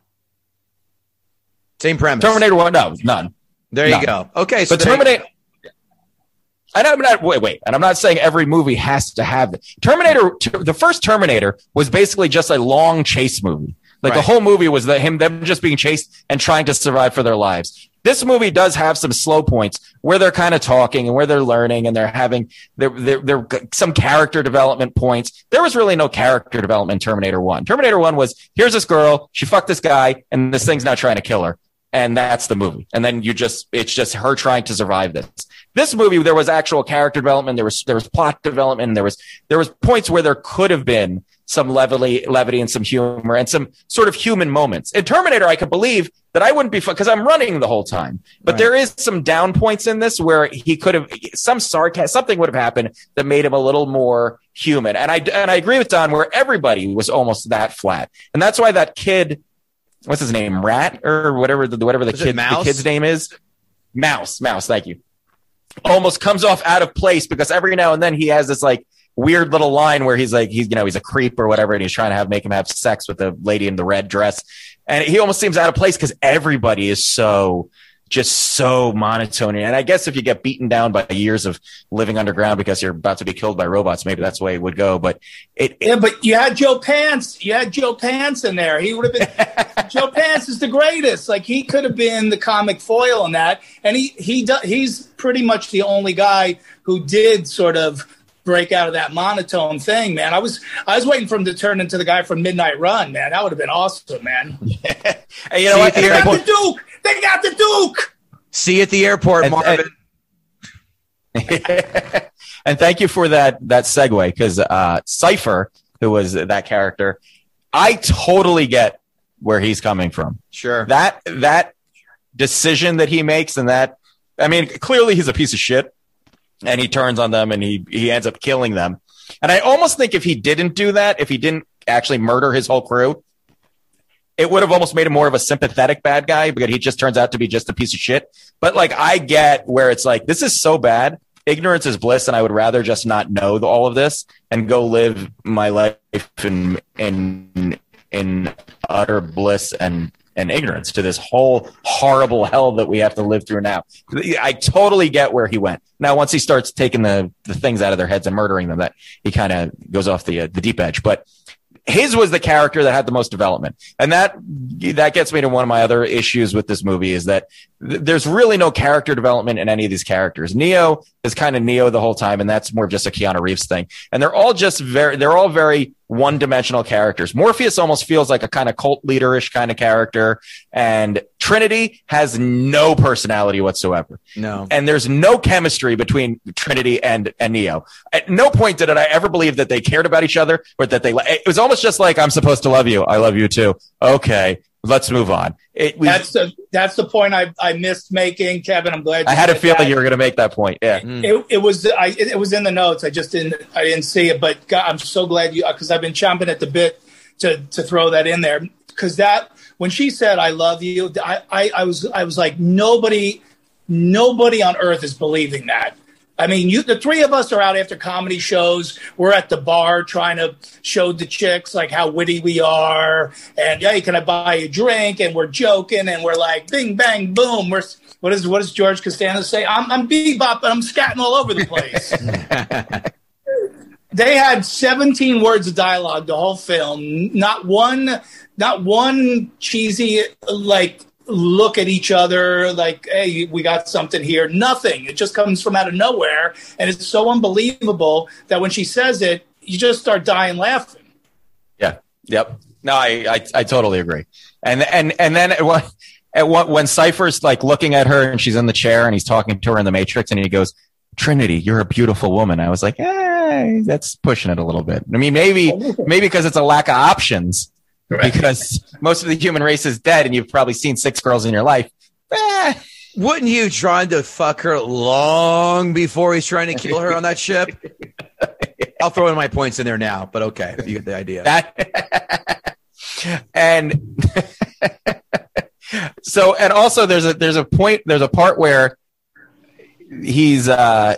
Same premise. Terminator One, no, none. There you go. Okay, so but Terminator. And I'm not wait, wait, and I'm not saying every movie has to have it. Terminator. The first Terminator was basically just a long chase movie. Like the whole movie was the, him them just being chased and trying to survive for their lives. This movie does have some slow points where they're kind of talking and where they're learning and they're having there there there some character development points. There was really no character development in Terminator One. Terminator One was here's this girl, she fucked this guy, and this thing's now trying to kill her. And that's the movie. And then you just it's just her trying to survive this. This movie, there was actual character development, there was there was plot development, and there was there was points where there could have been some levity, levity and some humor and some sort of human moments. In Terminator, I could believe that I wouldn't be because I'm running the whole time. But Right. there is some down points in this where he could have some sarcasm, something would have happened that made him a little more human. And I and I agree with Don where everybody was almost that flat, and that's why that kid, what's his name, Rat or whatever the whatever the kid the kid's name is, Mouse, Mouse. Thank you. Almost comes off out of place because every now and then he has this like weird little line where he's like he's you know he's a creep or whatever and he's trying to have make him have sex with the lady in the red dress and he almost seems out of place because everybody is so just so monotone and i guess if you get beaten down by years of living underground because you're about to be killed by robots maybe that's the way it would go but it, Yeah, but you had Joe Pants. You had Joe Pants in there. He would have been. Joe Pants is the greatest. Like he could have been the comic foil in that, and he he do, he's pretty much the only guy who did sort of break out of that monotone thing. Man, I was I was waiting for him to turn into the guy from Midnight Run. Man, that would have been awesome. Man, and you know what See, they at got the the Duke. They got the Duke. See you at the airport, And- Marvin. and thank you for that that segue because uh, Cypher, who was that character, I totally get where he's coming from. sure. That that decision that he makes, and that I mean, clearly he's a piece of shit, and he turns on them, and he he ends up killing them. And I almost think if he didn't do that, if he didn't actually murder his whole crew, it would have almost made him more of a sympathetic bad guy because he just turns out to be just a piece of shit. But like, I get where it's like, this is so bad. Ignorance is bliss, and I would rather just not know all of this and go live my life in in in utter bliss and and ignorance to this whole horrible hell that we have to live through now. I totally get where he went. Now, once he starts taking the the things out of their heads and murdering them, that he kind of goes off the uh, the deep edge. But his was the character that had the most development. And that that gets me to one of my other issues with this movie is that th- there's really no character development in any of these characters. Neo is kind of neo the whole time and that's more just a keanu reeves thing. And they're all just very they're all very one-dimensional characters. Morpheus almost feels like a kind of cult leaderish kind of character and trinity has no personality whatsoever No. and there's no chemistry between Trinity and and Neo. At no point did I ever believe that they cared about each other or that they. It was almost just like I'm supposed to love you. I love you too. Okay, let's move on. It, we, That's the that's the point I I missed making, Kevin. I'm glad. I had a feeling that. you were going to make that point. Yeah. Mm. It, it was I it, it was in the notes. I just didn't I didn't see it, but God, I'm so glad you because I've been chomping at the bit to to throw that in there because that when she said I love you, I, I I was I was like nobody nobody on earth is believing that. I mean, you the three of us are out after comedy shows. We're at the bar trying to show the chicks like how witty we are, and hey, can I buy you a drink? And we're joking, and we're like, bing bang boom. We're what is what does George Costanza say? I'm I'm I'm scatting all over the place. they had 17 words of dialogue the whole film. Not one, not one cheesy like look at each other like, hey, we got something here. Nothing. It just comes from out of nowhere, and it's so unbelievable that when she says it, you just start dying laughing. Yeah. Yep. No, I, I, I totally agree. And, and, and then one, when Cypher's like looking at her and she's in the chair and he's talking to her in the Matrix and he goes, Trinity, you're a beautiful woman. I was like, hey, that's pushing it a little bit. I mean, maybe, maybe because it's a lack of options because most of the human race is dead and you've probably seen six girls in your life. Eh, Wouldn't you trying to fuck her long before he's trying to kill her on that ship? I'll throw in my points in there now, but okay, you get the idea. that and so and also there's a there's a point there's a part where he's uh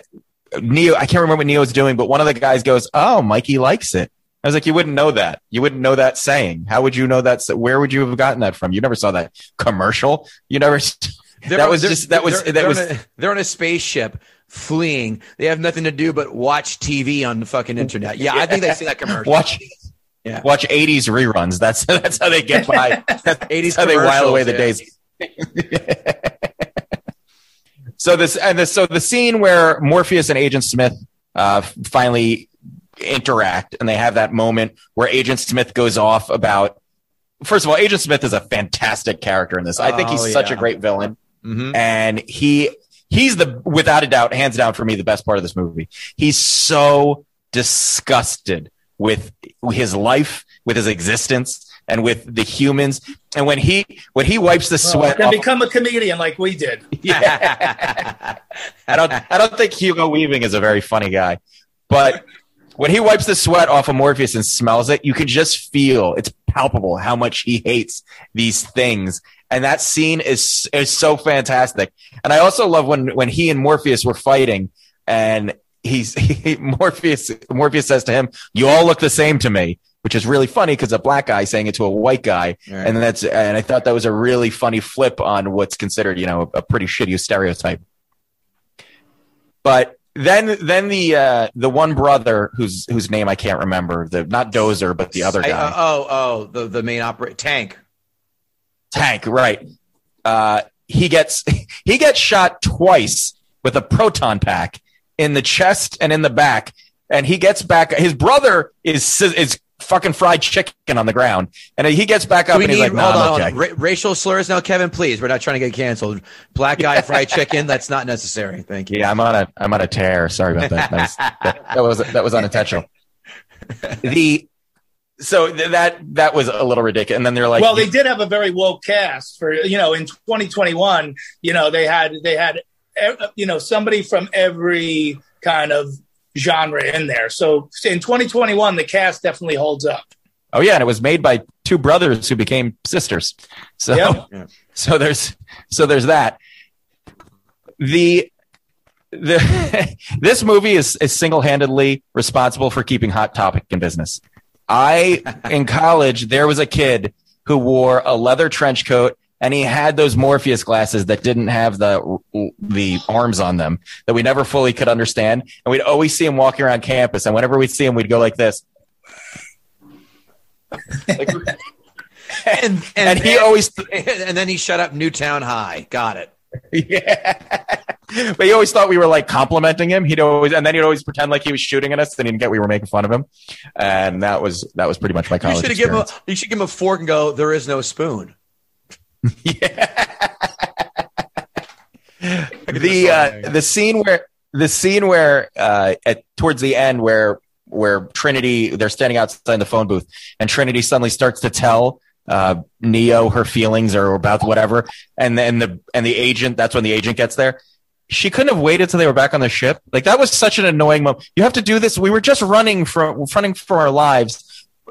neo i can't remember what neo's doing but one of the guys goes oh mikey likes it. I was like you wouldn't know that. You wouldn't know that saying. How would you know that where would you have gotten that from? You never saw that commercial. You never They're- that was just that was they're, that they're was on a, they're on a spaceship fleeing. They have nothing to do but watch TV on the fucking internet. Yeah, I think they've seen that commercial. watch Yeah. watch 80s reruns. That's that's how they get by. that's 80s how they while away the commercials, days so this and this so the scene where morpheus and agent smith uh, finally interact and they have that moment where agent smith goes off about first of all, Agent Smith is a fantastic character in this. I think he's Oh, such a great villain, Mhm. and he he's the without a doubt, hands down for me, the best part of this movie. He's so disgusted with his life, with his existence, and with the humans. And when he when he wipes the sweat Then off, become a comedian like we did. Yeah. I don't I don't think Hugo Weaving is a very funny guy, but when he wipes the sweat off of Morpheus and smells it, you can just feel it's palpable how much he hates these things. And that scene is is so fantastic. And I also love when when he and Morpheus were fighting and he's he, Morpheus Morpheus says to him, "You all look the same to me." Which is really funny because a black guy saying it to a white guy, Right. and that's and I thought that was a really funny flip on what's considered, you know, a pretty shitty stereotype. But then then the uh, the one brother whose whose name I can't remember, the not Dozer, but the other I- guy, uh, oh, oh, the the main operator tank. Tank, right? Uh, he gets he gets shot twice with a proton pack in the chest and in the back, and he gets back. His brother is is fucking fried chicken on the ground, and he gets back up we and need he's like, hold "No, on, I'm okay." on. Ra- racial slurs now, Kevin. Please, we're not trying to get canceled. Black guy fried chicken. That's not necessary. Thank you. Yeah, I'm on a I'm on a tear. Sorry about that. That was, that, that was that was unintentional. The so th- that that was a little ridiculous. And then they're like, well, they did have a very woke cast for you know in 2021. You know they had they had you know somebody from every kind of genre in there. So in 2021, the cast definitely holds up. Oh yeah, and it was made by two brothers who became sisters. So Yep. so there's so there's that. The the this movie is, is single-handedly responsible for keeping hot topic in business. I in college there was a kid who wore a leather trench coat and he had those Morpheus glasses that didn't have the the arms on them that we never fully could understand and we'd always see him walking around campus and whenever we'd see him we'd go like this And, and he always and then he shut up Newtown High. Got it. yeah. But he always thought we were like complimenting him. He'd always, and then he'd always pretend like he was shooting at us, and he'd get we were making fun of him. And that was that was pretty much my You college should give him. A, you should give him a fork and go. There is no spoon. the uh, the scene where the scene where uh, at towards the end where where Trinity they're standing outside the phone booth and Trinity suddenly starts to tell uh, Neo her feelings or about whatever, and then the and the agent that's when the agent gets there. She couldn't have waited till they were back on the ship. Like that was such an annoying moment. You have to do this. We were just running from running for our lives.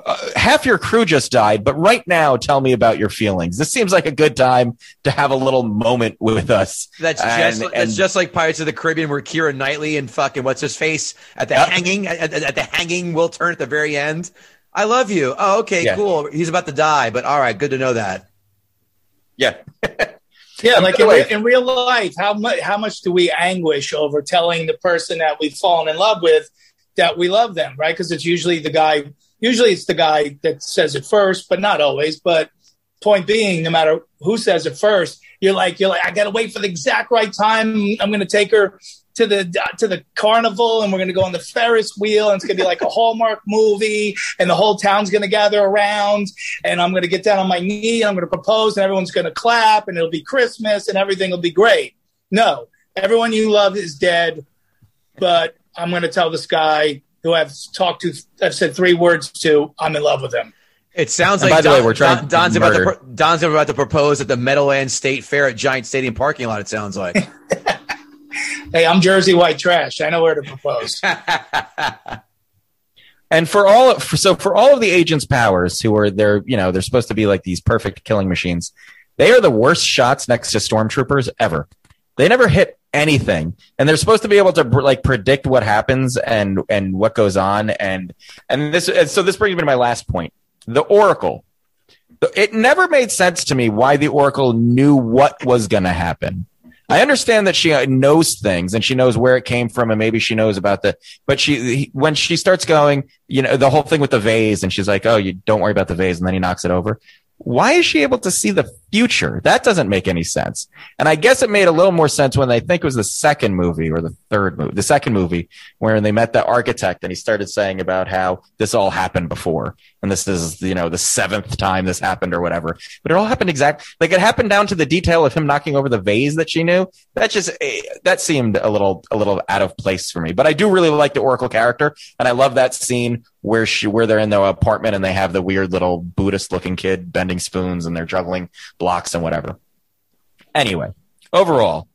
Uh, half your crew just died, but right now, tell me about your feelings. This seems like a good time to have a little moment with us. That's And- just and- that's just like Pirates of the Caribbean, where Keira Knightley and fucking what's his face at the hanging at, at- at the hanging will turn at the very end. I love you. Oh, okay, Yeah. cool. He's about to die, but all right, good to know that. Yeah. Yeah, And like in, way- in real life, how much how much do we anguish over telling the person that we've fallen in love with that we love them, right? Because it's usually the guy. Usually, it's the guy that says it first, but not always. But point being, no matter who says it first, you're like you're like I gotta wait for the exact right time. I'm to take her to the to the carnival, and we're to go on the Ferris wheel, and it's to be like a Hallmark movie, and the whole town's to gather around, and I'm to get down on my knee, and I'm to propose, and everyone's to clap, and it'll be Christmas, and everything will be great. No, everyone you love is dead, but I'm to tell this guy who I've talked to, I've said three words to, I'm in love with him. It sounds And like by the Don, way, we're trying Don- Don's about to pro- Don's about to propose at the Meadowlands State Fair at Giant Stadium parking lot. It sounds like. Hey, I'm Jersey white trash. I know where to propose. And for all, for, so for all of the agents' powers, who are they're you know they're supposed to be like these perfect killing machines, they are the worst shots next to stormtroopers ever. They never hit anything, and they're supposed to be able to like predict what happens and and what goes on, and and this and so this brings me to my last point: the Oracle. It never made sense to me why the Oracle knew what was going to happen. I understand that she knows things and she knows where it came from and maybe she knows about the, but she, when she starts going, you know, the whole thing with the vase and she's like, oh, you don't worry about the vase. And then he knocks it over. Why is she able to see the future? That doesn't make any sense. And I guess it made a little more sense when I think it was the second movie or the third movie, the second movie where they met the architect and he started saying about how this all happened before. And this is, you know, the seventh time this happened or whatever. But it all happened exact, like it happened down to the detail of him knocking over the vase that she knew. That just, that seemed a little, a little out of place for me. But I do really like the Oracle character. And I love that scene where she, where they're in the apartment and they have the weird little Buddhist looking kid bending spoons and they're juggling blocks and whatever. Anyway, overall,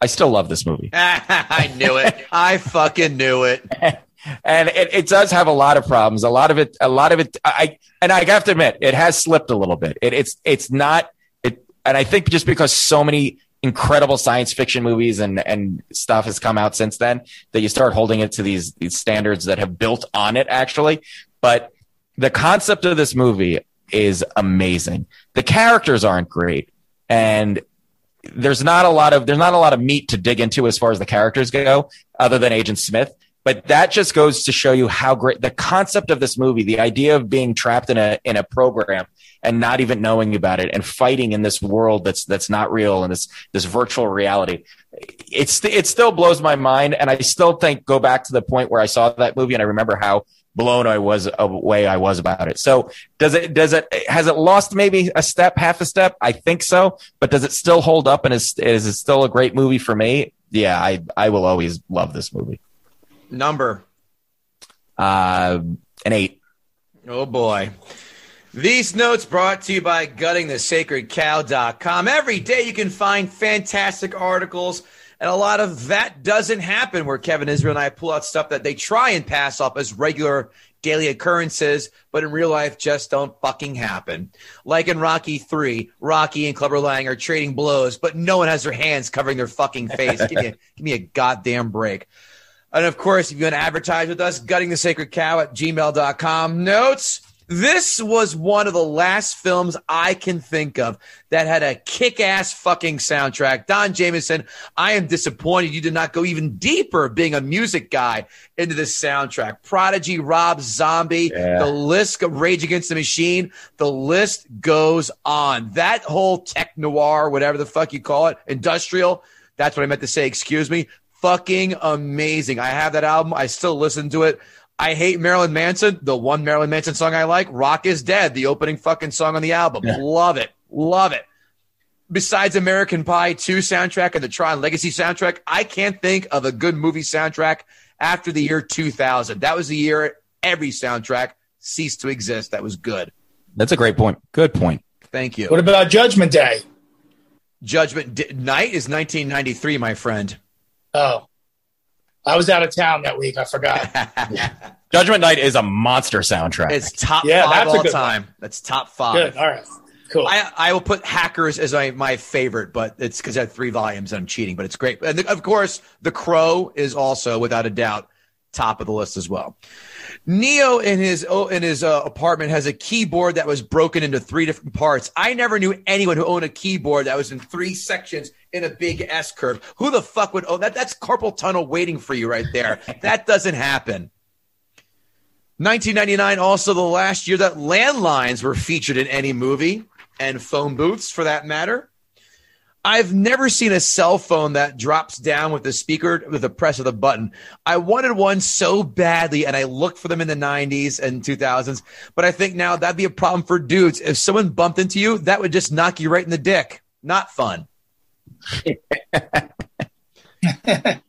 I still love this movie. I knew it. I fucking knew it. and it, it does have a lot of problems. A lot of it, a lot of it. I and I have to admit, it has slipped a little bit. It, it's it's not it, and I think just because so many incredible science fiction movies and and stuff has come out since then that you start holding it to these these standards that have built on it actually. But the concept of this movie is amazing. The characters aren't great, and there's not a lot of there's not a lot of meat to dig into as far as the characters go, other than Agent Smith. But that just goes to show you how great the concept of this movie, the idea of being trapped in a in a program and not even knowing about it and fighting in this world that's that's not real and this this virtual reality. It's it still blows my mind, and I still think go back to the point where I saw that movie and I remember how blown I was away I was about it. So does it does it has it lost maybe a step, half a step? I think so, but does it still hold up and is is it still a great movie for me? Yeah, I I will always love this movie. Number uh an 8. Oh boy. These notes brought to you by guttingthesacredcow.com. Every day you can find fantastic articles and a lot of that doesn't happen where Kevin Israel and I pull out stuff that they try and pass off as regular daily occurrences, but in real life just don't fucking happen. Like in Rocky 3, Rocky and Clubber Lang are trading blows, but no one has their hands covering their fucking face. give, me a, give me a goddamn break. And of course, if you want to advertise with us, gutting the sacred cow at gmail.com. Notes this was one of the last films I can think of that had a kick ass fucking soundtrack. Don Jamieson, I am disappointed you did not go even deeper being a music guy into this soundtrack. Prodigy, Rob Zombie, yeah. the list of Rage Against the Machine, the list goes on. That whole tech noir, whatever the fuck you call it, industrial, that's what I meant to say, excuse me. Fucking amazing. I have that album. I still listen to it. I hate Marilyn Manson. The one Marilyn Manson song I like, Rock is Dead, the opening fucking song on the album. Yeah. Love it. Love it. Besides American Pie 2 soundtrack and the Tron Legacy soundtrack, I can't think of a good movie soundtrack after the year 2000. That was the year every soundtrack ceased to exist. That was good. That's a great point. Good point. Thank you. What about Judgment Day? Judgment D- Night is 1993, my friend. Oh. I was out of town that week. I forgot. Judgment Night is a monster soundtrack. It's top yeah, five all time. One. That's top five. Good. All right. Cool. I, I will put Hackers as my, my favorite, but it's because I have three volumes and I'm cheating, but it's great. And the, of course, The Crow is also, without a doubt, top of the list as well. Neo in his oh, in his uh, apartment has a keyboard that was broken into three different parts. I never knew anyone who owned a keyboard that was in three sections in a big S curve. Who the fuck would own that? That's carpal tunnel waiting for you right there. that doesn't happen. 1999, also the last year that landlines were featured in any movie and phone booths for that matter. I've never seen a cell phone that drops down with the speaker with the press of the button. I wanted one so badly, and I looked for them in the 90s and 2000s. But I think now that'd be a problem for dudes. If someone bumped into you, that would just knock you right in the dick. Not fun.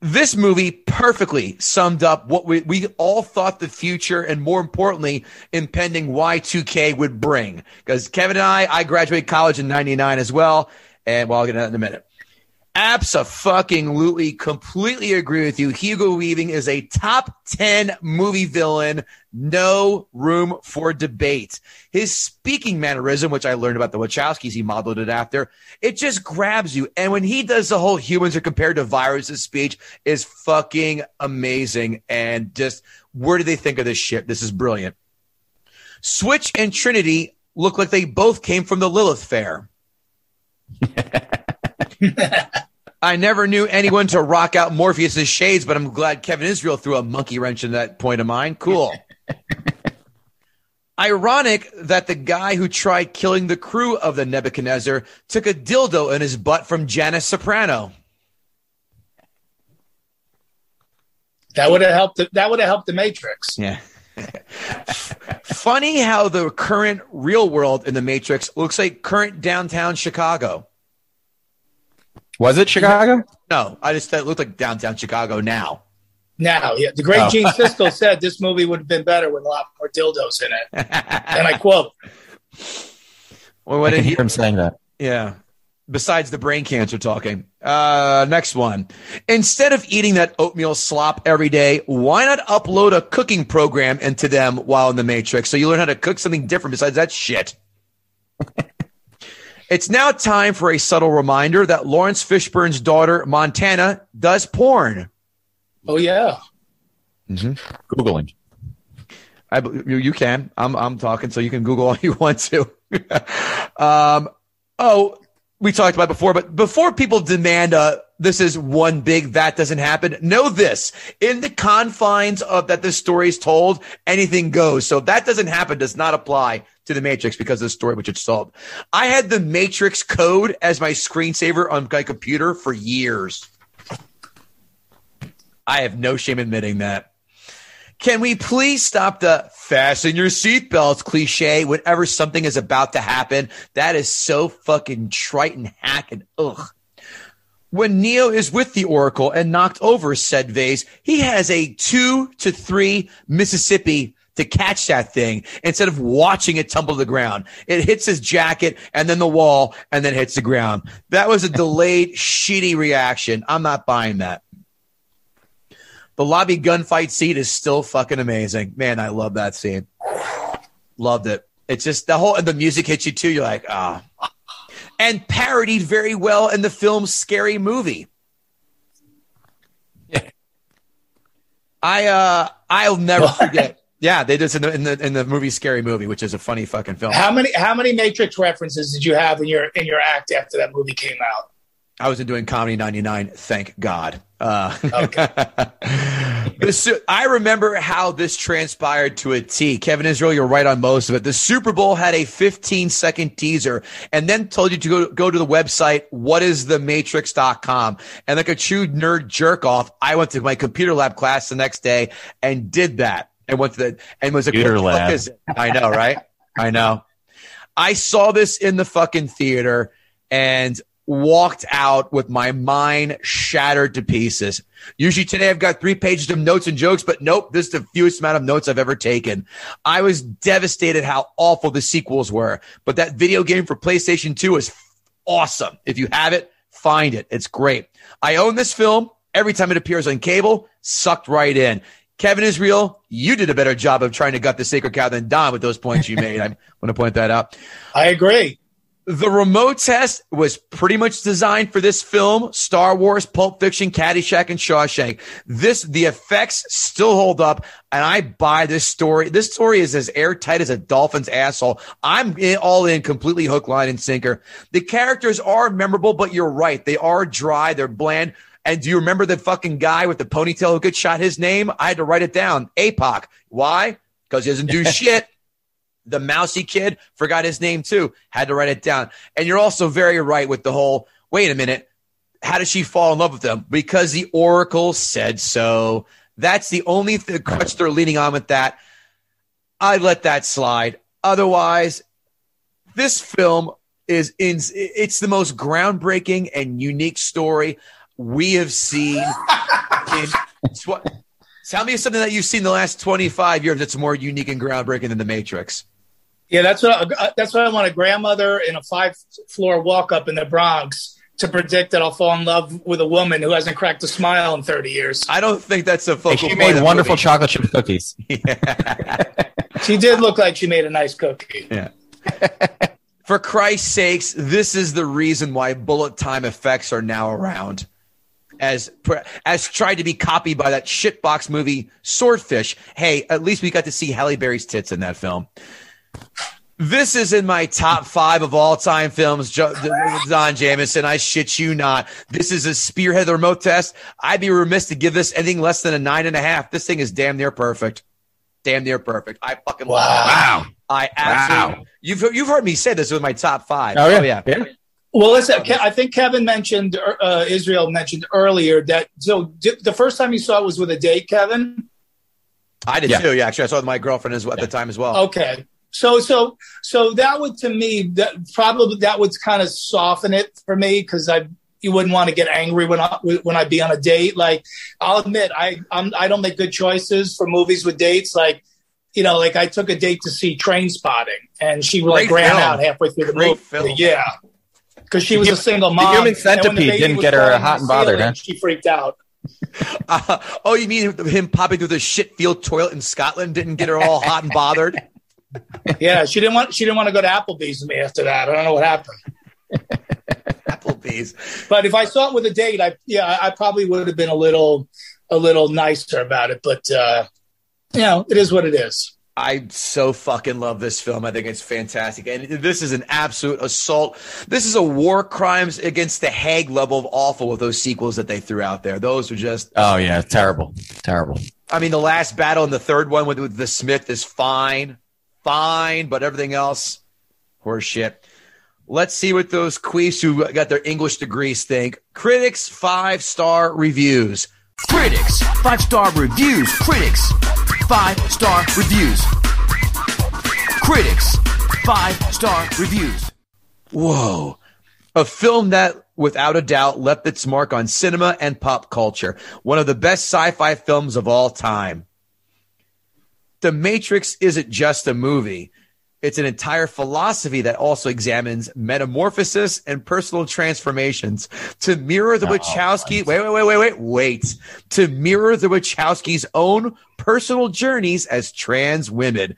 this movie perfectly summed up what we, we all thought the future and more importantly, impending Y2K would bring. Because Kevin and I, I graduated college in 99 as well. And well, I'll get that in a minute. Absolutely, completely agree with you. Hugo Weaving is a top 10 movie villain. No room for debate. His speaking mannerism, which I learned about the Wachowskis, he modeled it after, it just grabs you. And when he does the whole humans are compared to viruses speech is fucking amazing. And just where do they think of this shit? This is brilliant. Switch and Trinity look like they both came from the Lilith Fair. I never knew anyone to rock out Morpheus's shades, but I'm glad Kevin Israel threw a monkey wrench in that point of mine. Cool. Ironic that the guy who tried killing the crew of the Nebuchadnezzar took a dildo in his butt from Janice Soprano. That would have helped. The, that would have helped the Matrix. Yeah. Funny how the current real world in the Matrix looks like current downtown Chicago. Was it Chicago? No, I just it looked like downtown Chicago now. Now, yeah, the great Oh. Gene Siskel said this movie would have been better with a lot more dildos in it. And I quote, Well, I what can did he? hear him saying that. Yeah. Besides the brain cancer talking. Uh, next one. Instead of eating that oatmeal slop every day, why not upload a cooking program into them while in the Matrix so you learn how to cook something different besides that shit? it's now time for a subtle reminder that Laurence Fishburne's daughter, Montana, does porn. "Oh yeah, Googling. I, you, you can. I'm, I'm talking, so you can Google all you want to. um, oh, we talked about before, but before people demand uh, this is one big that doesn't happen, know this: in the confines of that this story is told, anything goes. So that doesn't happen does not apply to the Matrix because of the story which it's told. I had the Matrix code as my screensaver on my computer for years. I have no shame admitting that. Can we please stop the fasten your seatbelts cliche whenever something is about to happen? That is so fucking trite and hack and ugh. When Neo is with the Oracle and knocked over said vase, he has a two to three Mississippi to catch that thing instead of watching it tumble to the ground. It hits his jacket and then the wall and then hits the ground. That was a delayed, shitty reaction. I'm not buying that. The lobby gunfight scene is still fucking amazing. Man, I love that scene. Loved it. It's just the whole and the music hits you too. You're like, ah. And parodied very well in the film Scary Movie. Yeah. I uh I'll never forget. Yeah, they did this in the, in the in the movie Scary Movie, which is a funny fucking film. how many how many Matrix references did you have in your in your act after that movie came out?" I wasn't doing comedy 99, thank God. Uh, the Su- I remember how this transpired to a T. Kevin Israel, you're right on most of it. The Super Bowl had a 15 second teaser and then told you to go, go to the website, whatisthematrix.com. And like a true nerd jerk off, I went to my computer lab class the next day and did that and went to the, and was a Computer the lab. I know, right? I know. I saw this in the fucking theater and walked out with my mind shattered to pieces. Usually today I've got three pages of notes and jokes, but nope, this is the fewest amount of notes I've ever taken. I was devastated how awful the sequels were, but that video game for PlayStation 2 is awesome. If you have it, find it. It's great. I own this film. Every time it appears on cable, sucked right in. Kevin Israel, you did a better job of trying to gut the sacred cow than Don with those points you made. I want to point that out. I agree. The remote test was pretty much designed for this film, Star Wars, Pulp Fiction, Caddyshack, and Shawshank. This, the effects still hold up, and I buy this story. This story is as airtight as a dolphin's asshole. I'm in, all in, completely hook, line, and sinker. The characters are memorable, but you're right. They are dry. They're bland. And do you remember the fucking guy with the ponytail who could shot his name? I had to write it down. APOC. Why? Because he doesn't do shit. The mousy kid forgot his name too. Had to write it down. And you're also very right with the whole wait a minute. How does she fall in love with him? Because the Oracle said so. That's the only th- crutch they're leaning on with that. I let that slide. Otherwise, this film is in, it's the most groundbreaking and unique story we have seen. in, tw- tell me something that you've seen the last 25 years that's more unique and groundbreaking than The Matrix. Yeah, that's what uh, that's what I want a grandmother in a five floor walk up in the Bronx to predict that I'll fall in love with a woman who hasn't cracked a smile in 30 years. I don't think that's a Hey, focal she made wonderful movie. chocolate chip cookies. She did look like she made a nice cookie. Yeah. For Christ's sakes, this is the reason why bullet time effects are now around. As as tried to be copied by that shitbox movie Swordfish. Hey, at least we got to see Halle Berry's tits in that film. This is in my top five of all time films, Jo- Don Jamieson. I shit you not. This is a spearhead of the remote test. I'd be remiss to give this anything less than a nine and a half. This thing is damn near perfect. damn near perfect. I fucking Wow. love it. Wow. I absolutely. You've you've heard me say this with my top five. Oh, yeah. yeah. Well, listen, Ke- I think Kevin mentioned, uh, Israel mentioned earlier that, so di- the first time you saw it was with a date, Kevin? I did Yeah. too. Yeah, actually, I saw it with my girlfriend as well, at the time as well. Okay. So, so, so that would, to me, that probably, that would kind of soften it for me because I, you wouldn't want to get angry when I, when I be on a date. Like, I'll admit, I, I'm, I don't make good choices for movies with dates. Like, you know, like I took a date to see Trainspotting and she like Great ran film. out halfway through the Great movie. film. Yeah. Because she was The a single the mom. Human and the Centipede didn't get her hot and bothered, huh? She freaked out. Uh, oh, you mean him popping through the shit field toilet in Scotland didn't get her all hot and bothered? Yeah, she didn't want she didn't want to go to Applebee's with me after that. I don't know what happened. Applebee's. But if I saw it with a date, I yeah, I probably would have been a little a little nicer about it. But uh, you know, it is what it is. I so fucking love this film. I think it's fantastic. And this is an absolute assault. This is a war crimes against the Hague level of awful with those sequels that they threw out there. Those are just, Oh, yeah. Terrible. Terrible. I mean, the last battle and the third one with, with the Smith is fine, fine, but everything else, horse shit. Let's see what those queefs who got their English degrees think. Critics five star reviews. Critics, five star reviews. Critics, five star reviews. Critics, five star reviews. Whoa. A film that, without a doubt, left its mark on cinema and pop culture. One of the best sci fi films of all time. The Matrix isn't just a movie, it's an entire philosophy that also examines metamorphosis and personal transformations to mirror the Wachowski. Wait, wait, wait, wait, wait, wait. To mirror the Wachowskis' own personal journeys as trans women.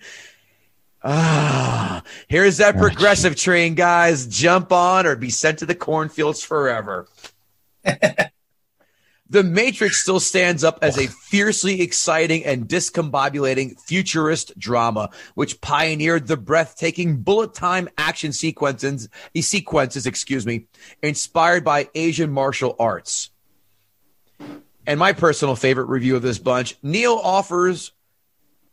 Ah, here's that progressive train, guys. Jump on or be sent to the cornfields forever. the Matrix still stands up as a fiercely exciting and discombobulating futurist drama, which pioneered the breathtaking bullet time action sequences, these sequences, excuse me, inspired by Asian martial arts. And my personal favorite review of this bunch, Neil offers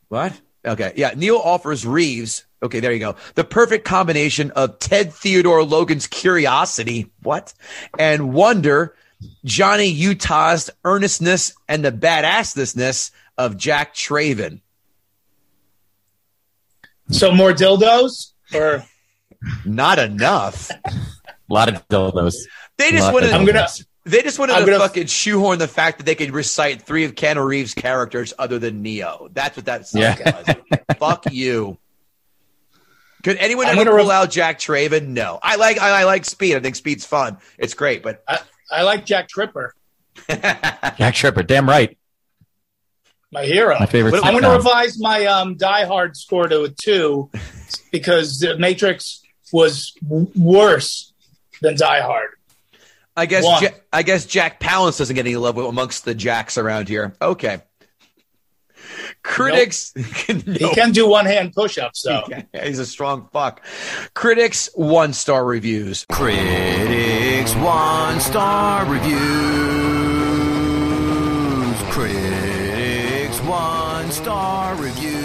what? Okay. Yeah. Neil offers Reeves. Okay. There you go. The perfect combination of Ted Theodore Logan's curiosity. What? And wonder, Johnny Utah's earnestness and the badassness of Jack Traven. So more dildos or Not enough. A lot of dildos. They just Lot wanted. I'm gonna They just wanted I'm to gonna- fucking shoehorn the fact that they could recite three of Keanu Reeves' characters other than Neo. That's what that song Yeah. was. Fuck you. Could anyone I'm ever gonna pull re- out Jack Traven? No. I like I, I like Speed. I think Speed's fun. It's great, but I, I like Jack Tripper, Jack Tripper. Damn right. my hero. My favorite I'm going to revise my um, Die Hard score to a two because the Matrix was w- worse than Die Hard. I guess One. Ja- I guess Jack Palance doesn't get any love amongst the Jacks around here. Okay. Critics He can do one hand push ups though. He's a strong fuck. Critics one star reviews. Critics one star reviews. Critics one star reviews.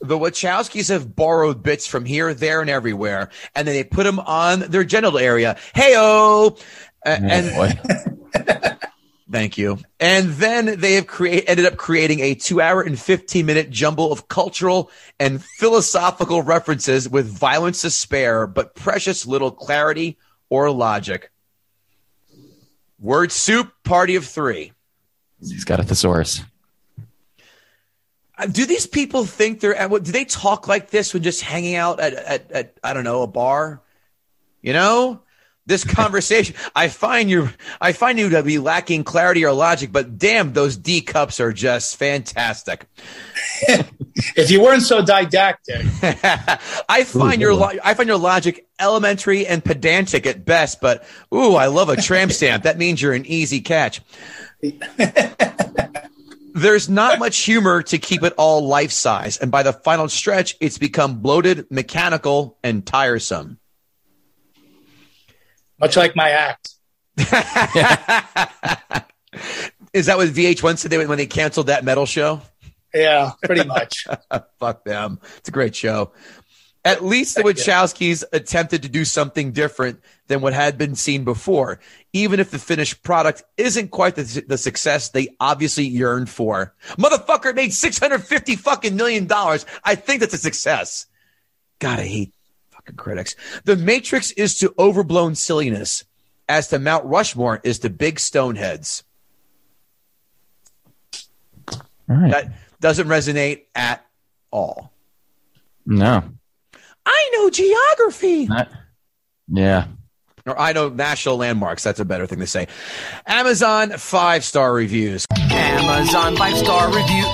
The Wachowskis have borrowed bits from here, there, and everywhere, and then they put them on their genital area. Heyo, A- mm, and boy. thank you. And then they have create ended up creating a two hour and fifteen minute jumble of cultural and philosophical references with violence to spare, but precious little clarity or logic. Word soup, party of three. He's got a thesaurus. Uh, Do these people think they're? at what- Do they talk like this when just hanging out at, at, at I don't know a bar? You know, this conversation. I find you. I find you to be lacking clarity or logic. But damn, those D cups are just fantastic. If you weren't so didactic, I find your lo- I find your logic elementary and pedantic at best. But ooh, I love a tramp stamp. That means you're an easy catch. There's not much humor to keep it all life size, and by the final stretch, it's become bloated, mechanical, and tiresome. Much like my act. Is that what VH1 said they when they canceled that metal show? Yeah, pretty much. Fuck them. It's a great show. At least the Wachowskis attempted to do something different than what had been seen before, even if the finished product isn't quite the, the success they obviously yearned for. Motherfucker made 650 fucking million dollars. I think that's a success. God, I hate fucking critics. The Matrix is to overblown silliness as to Mount Rushmore is to big stoneheads. All right. That doesn't resonate at all. no. I know geography. Not, yeah. Or I know national landmarks. That's a better thing to say. Amazon five star reviews. Amazon five star reviews.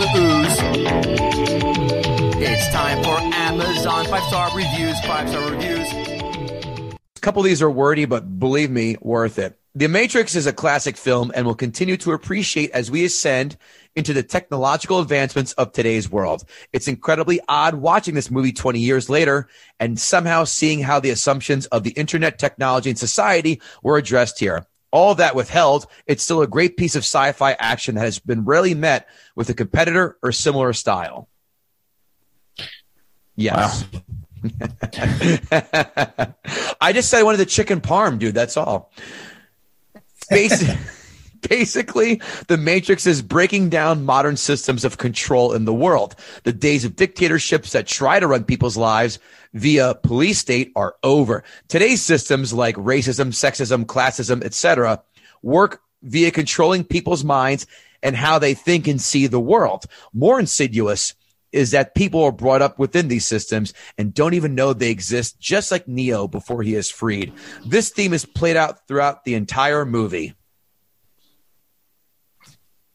It's time for Amazon five star reviews. Five star reviews. A couple of these are wordy, but believe me, worth it. The Matrix is a classic film and will continue to appreciate as we ascend into the technological advancements of today's world. It's incredibly odd watching this movie 20 years later and somehow seeing how the assumptions of the internet technology and society were addressed here. All that withheld, it's still a great piece of sci-fi action that has been rarely met with a competitor or similar style. Yes. I just said I wanted the chicken parm, dude. That's all. Basi- basically, the Matrix is breaking down modern systems of control in the world. The days of dictatorships that try to run people's lives via police state are over. Today's systems like racism, sexism, classism, etc., work via controlling people's minds and how they think and see the world. More insidious is that people are brought up within these systems and don't even know they exist, just like Neo before he is freed. This theme is played out throughout the entire movie.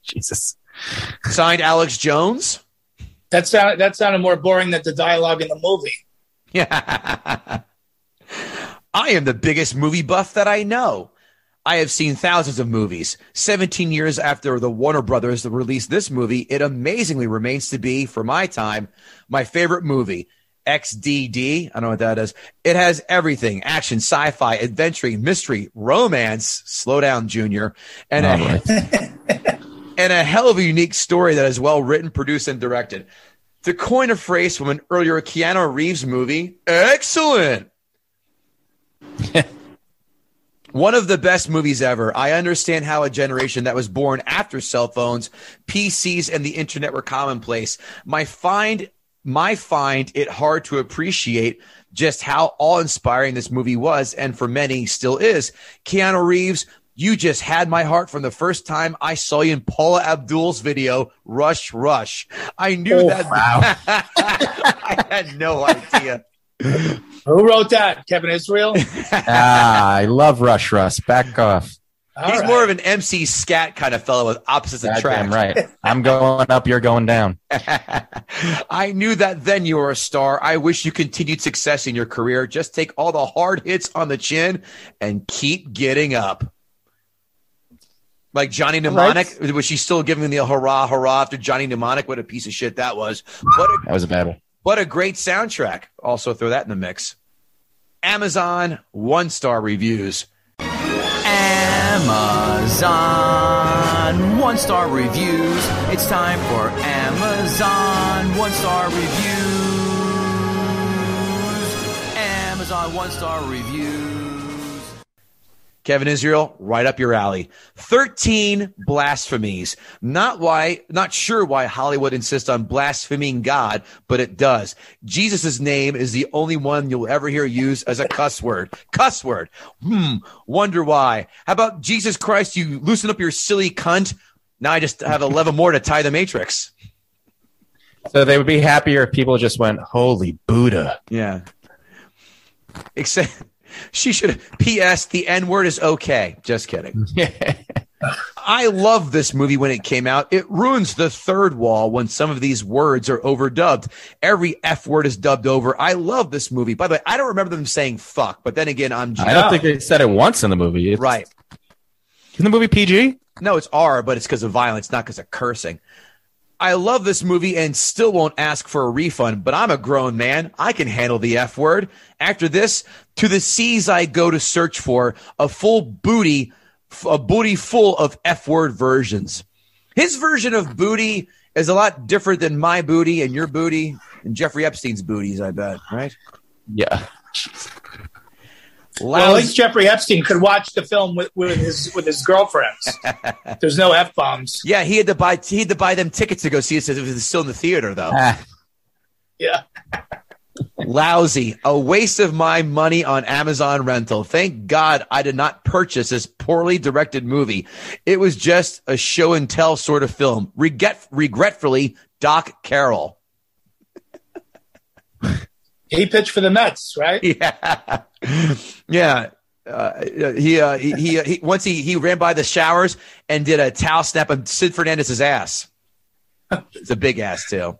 Jesus. Signed Alex Jones. That sounded that sounded more boring than the dialogue in the movie. Yeah. I am the biggest movie buff that I know. I have seen thousands of movies. 17 years after the Warner Brothers released this movie, it amazingly remains to be, for my time, my favorite movie. XDD. I don't know what that is. It has everything action, sci fi, adventure, mystery, romance. Slow down, Junior. And, All a, and a hell of a unique story that is well written, produced, and directed. To coin a phrase from an earlier Keanu Reeves movie, excellent. One of the best movies ever. I understand how a generation that was born after cell phones, PCs, and the internet were commonplace. My find my find it hard to appreciate just how awe-inspiring this movie was, and for many still is. Keanu Reeves, you just had my heart from the first time I saw you in Paula Abdul's video, Rush Rush. I knew Oh, that. I had no idea. Who wrote that? Kevin Israel. ah, I love Rush Rush. Back off. All He's right. more of an MC scat kind of fellow with opposites Goddamn attract. right. I'm going up. You're going down. I knew that then you were a star. I wish you continued success in your career. Just take all the hard hits on the chin and keep getting up. Like Johnny Mnemonic, was she still giving the hurrah, hurrah after Johnny Mnemonic? What a piece of shit that was. What a, That was a bad one. What a great soundtrack. Also throw that in the mix. Amazon one star reviews. Amazon one star reviews. It's time for Amazon one star reviews. Amazon one star reviews. Kevin Israel, right up your alley. 13 blasphemies. Not why, not sure why Hollywood insists on blaspheming God, but it does. Jesus' name is the only one you'll ever hear used as a cuss word. Cuss word. Hmm. Wonder why. How about Jesus Christ? You loosen up your silly cunt. Now I just have 11 more to tie the matrix. So they would be happier if people just went, "Holy Buddha." Yeah. Except she should. P.S. The N word is okay. Just kidding. I love this movie when it came out. It ruins the third wall when some of these words are overdubbed. Every F word is dubbed over. I love this movie. By the way, I don't remember them saying fuck, but then again, I'm I don't think they said it once in the movie. It's, right. Isn't the movie PG? No, it's R, but it's because of violence, not because of cursing. I love this movie and still won't ask for a refund, but I'm a grown man. I can handle the F word. After this, to the seas I go to search for a full booty, a booty full of F word versions. His version of booty is a lot different than my booty and your booty and Jeffrey Epstein's booties. I bet, right? Yeah. Well, at least Jeffrey Epstein could watch the film with, with his with his girlfriends. There's no f bombs. Yeah, he had to buy he had to buy them tickets to go see it. If it was still in the theater, though. Ah. Yeah. Lousy, a waste of my money on Amazon rental. Thank God I did not purchase this poorly directed movie. It was just a show and tell sort of film. Regret, regretfully, Doc Carroll. He pitched for the Mets, right? Yeah, yeah. Uh, he, uh, he, he, he, once he, he ran by the showers and did a towel snap on Sid Fernandez's ass. It's a big ass too.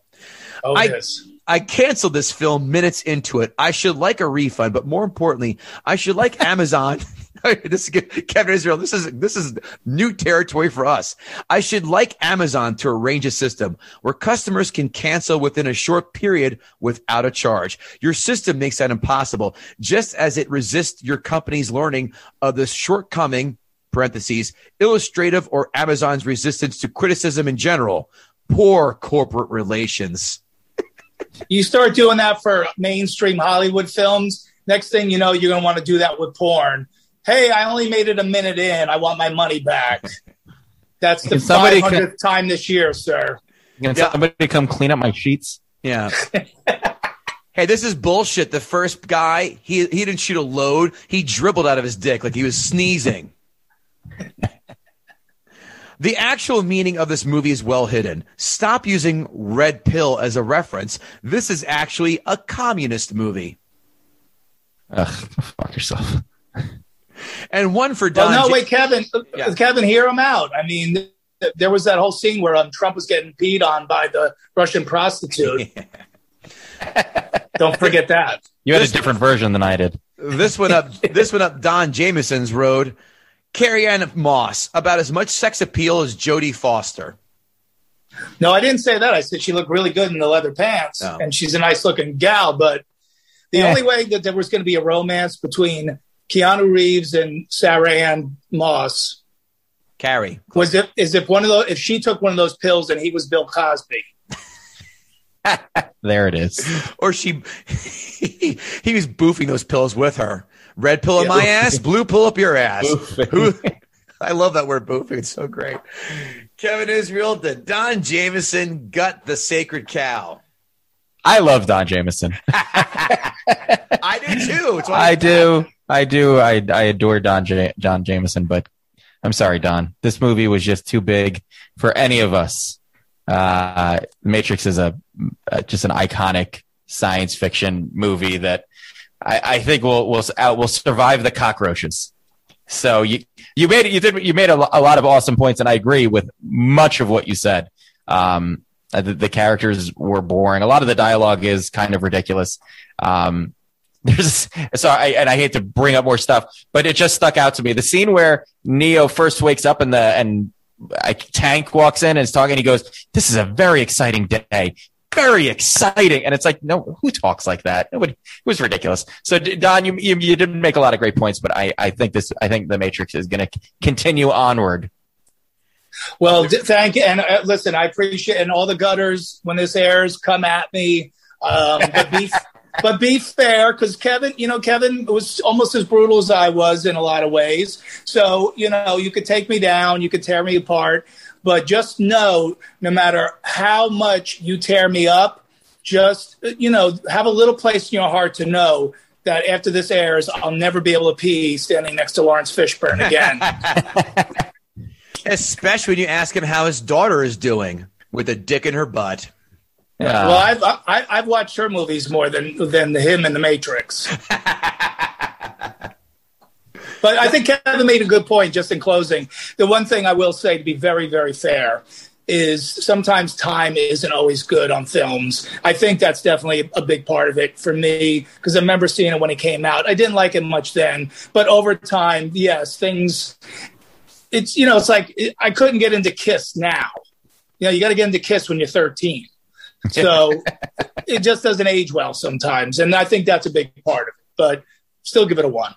Oh, I, yes. I canceled this film minutes into it. I should like a refund, but more importantly, I should like Amazon. this is. Kevin Israel. This is this is new territory for us. I should like Amazon to arrange a system where customers can cancel within a short period without a charge. Your system makes that impossible, just as it resists your company's learning of the shortcoming parentheses illustrative or Amazon's resistance to criticism in general. Poor corporate relations. You start doing that for mainstream Hollywood films. Next thing you know, you're going to want to do that with porn. Hey, I only made it a minute in. I want my money back. That's the Can somebody 500th time this year, sir. Can somebody come clean up my sheets? Yeah. hey, this is bullshit. The first guy, he he didn't shoot a load. He dribbled out of his dick like he was sneezing. the actual meaning of this movie is well hidden. Stop using red pill as a reference. This is actually a communist movie. Ugh, fuck yourself. And one for Well, no, J- wait, Kevin. Yeah. Kevin, hear him out. I mean, th- there was that whole scene where um, Trump was getting peed on by the Russian prostitute. Don't forget that. You had a different version than I did. this one up this one up Don Jamieson's road. Carrie-Anne Moss about as much sex appeal as Jodie Foster. No, I didn't say that. I said she looked really good in the leather pants, Oh. and she's a nice looking gal. But the Yeah. only way that there was going to be a romance between Keanu Reeves and Sarah Ann Moss Carrie. was if is if one of those if she took one of those pills and he was Bill Cosby. There it is. Or she he, he was boofing those pills with her. Red pill in my ass, blue pill up your ass. Who, I love that word boofing. It's so great. Kevin Israel, the Don Jamieson gut the sacred cow. I love Don Jamieson. I do too. I do. I do. I I adore Don J- John Jamieson, but I'm sorry, Don. This movie was just too big for any of us. Uh, Matrix is a, uh just an iconic science fiction movie that I, I think will will out will survive the cockroaches. So you you made you did you made a, a lot of awesome points, and I agree with much of what you said. Um, uh, the, the characters were boring. A lot of the dialogue is kind of ridiculous. Um, there's so I and I hate to bring up more stuff, but it just stuck out to me. The scene where Neo first wakes up and the and tank walks in and is talking. He goes, "This is a very exciting day." Very exciting, and it's like, no, who talks like that? Nobody. It was ridiculous. So, Don, you, you you didn't make a lot of great points, but I I think this I think the Matrix is going to continue onward. Well, thank you. And uh, listen, I appreciate and all the gutters when this airs, come at me. Um, but be but be fair, because Kevin, you know, Kevin was almost as brutal as I was in a lot of ways. So you know, you could take me down, you could tear me apart, but just know, no matter how much you tear me up, just uh, you know, have a little place in your heart to know. That after this airs, I'll never be able to pee standing next to Laurence Fishburne again. Especially when you ask him how his daughter is doing with a dick in her butt. Yeah. Well, I've I, I've watched her movies more than than him in The Matrix. but I think Kevin made a good point. Just in closing, the one thing I will say to be very very fair is sometimes time isn't always good on films. I think that's definitely a big part of it for me because I remember seeing it when it came out. I didn't like it much then, but over time, yes, things. It's you know, it's like I couldn't get into Kiss now. You know, you got to get into Kiss when you're 13. So it just doesn't age well sometimes. And I think that's a big part of it, but still give it a one.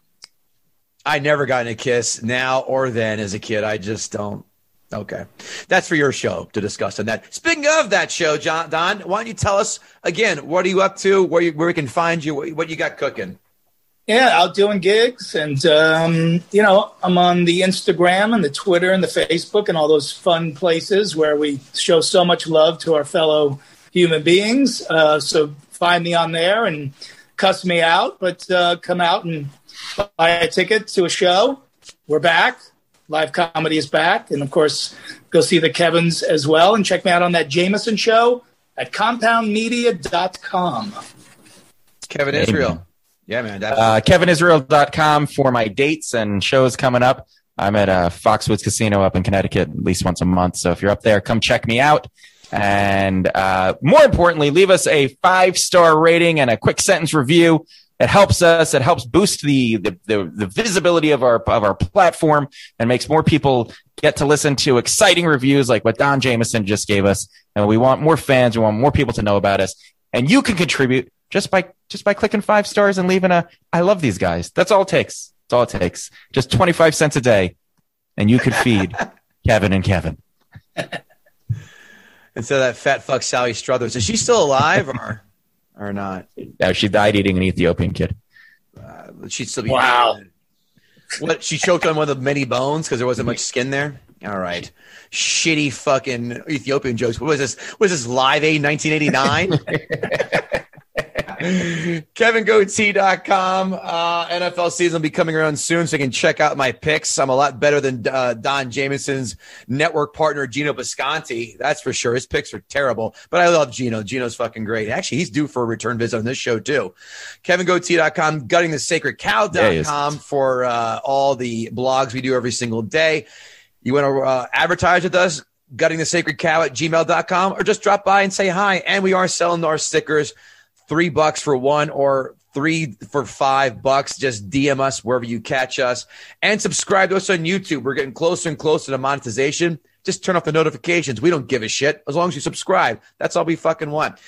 I never got a kiss now or then as a kid. I just don't. Okay. That's for your show to discuss on that. Speaking of that show, John, Don, why don't you tell us again, what are you up to? Where, you, where we can find you? What, what you got cooking? Yeah, out doing gigs. And, um, you know, I'm on the Instagram and the Twitter and the Facebook and all those fun places where we show so much love to our fellow human beings. Uh, so find me on there and cuss me out, but uh, come out and buy a ticket to a show. We're back. Live comedy is back. And of course, go see the Kevins as well and check me out on that Jamieson show at compoundmedia.com. Kevin. Israel. Yeah, man. Uh, KevinIsrael.com for my dates and shows coming up. I'm at uh, Foxwoods Casino up in Connecticut at least once a month. So if you're up there, come check me out. And uh, more importantly, leave us a five star rating and a quick sentence review. It helps us. It helps boost the, the the the visibility of our of our platform and makes more people get to listen to exciting reviews like what Don Jamieson just gave us. And we want more fans. We want more people to know about us. And you can contribute just by just by clicking five stars and leaving a I love these guys. That's all it takes. That's all it takes. Just 25 cents a day and you could feed Kevin and Kevin. and so that fat fuck Sally Struthers. Is she still alive or or not? Yeah, she died eating an Ethiopian kid. Uh, she'd still be Wow. What she choked on one of the many bones because there wasn't much skin there. All right, shitty fucking Ethiopian jokes. What was this? What was this Live Aid 1989? KevinGoatee.com. Uh, NFL season will be coming around soon, so you can check out my picks. I'm a lot better than uh, Don Jamieson's network partner, Gino Bisconti. That's for sure. His picks are terrible, but I love Gino. Gino's fucking great. Actually, he's due for a return visit on this show, too. KevinGoatee.com, GuttingTheSacredCow.com for uh, all the blogs we do every single day. You want to uh, advertise with us? Gutting the sacred cow at gmail.com or just drop by and say hi. And we are selling our stickers three bucks for one or three for five bucks. Just DM us wherever you catch us and subscribe to us on YouTube. We're getting closer and closer to monetization. Just turn off the notifications. We don't give a shit as long as you subscribe. That's all we fucking want.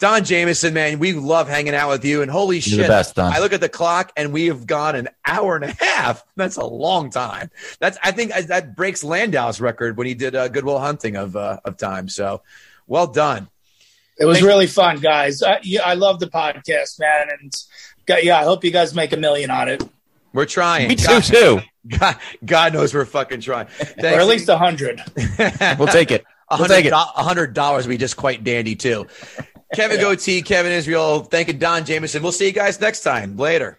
Don Jamieson, man, we love hanging out with you. And holy You're shit, best. I look at the clock and we have gone an hour and a half. That's a long time. That's I think that breaks Landau's record when he did uh, Goodwill Hunting of uh, of time. So, well done. It was Thank- really fun, guys. I, yeah, I love the podcast, man. And got- yeah, I hope you guys make a million on it, We're trying. Me too, God, too. God, God knows we're fucking trying. or at least a hundred. We'll take it. A We'll hundred take it. a hundred dollars would be just quite dandy too. Kevin Goatee, Kevin Israel, thank you, Don Jamieson. We'll see you guys next time. Later.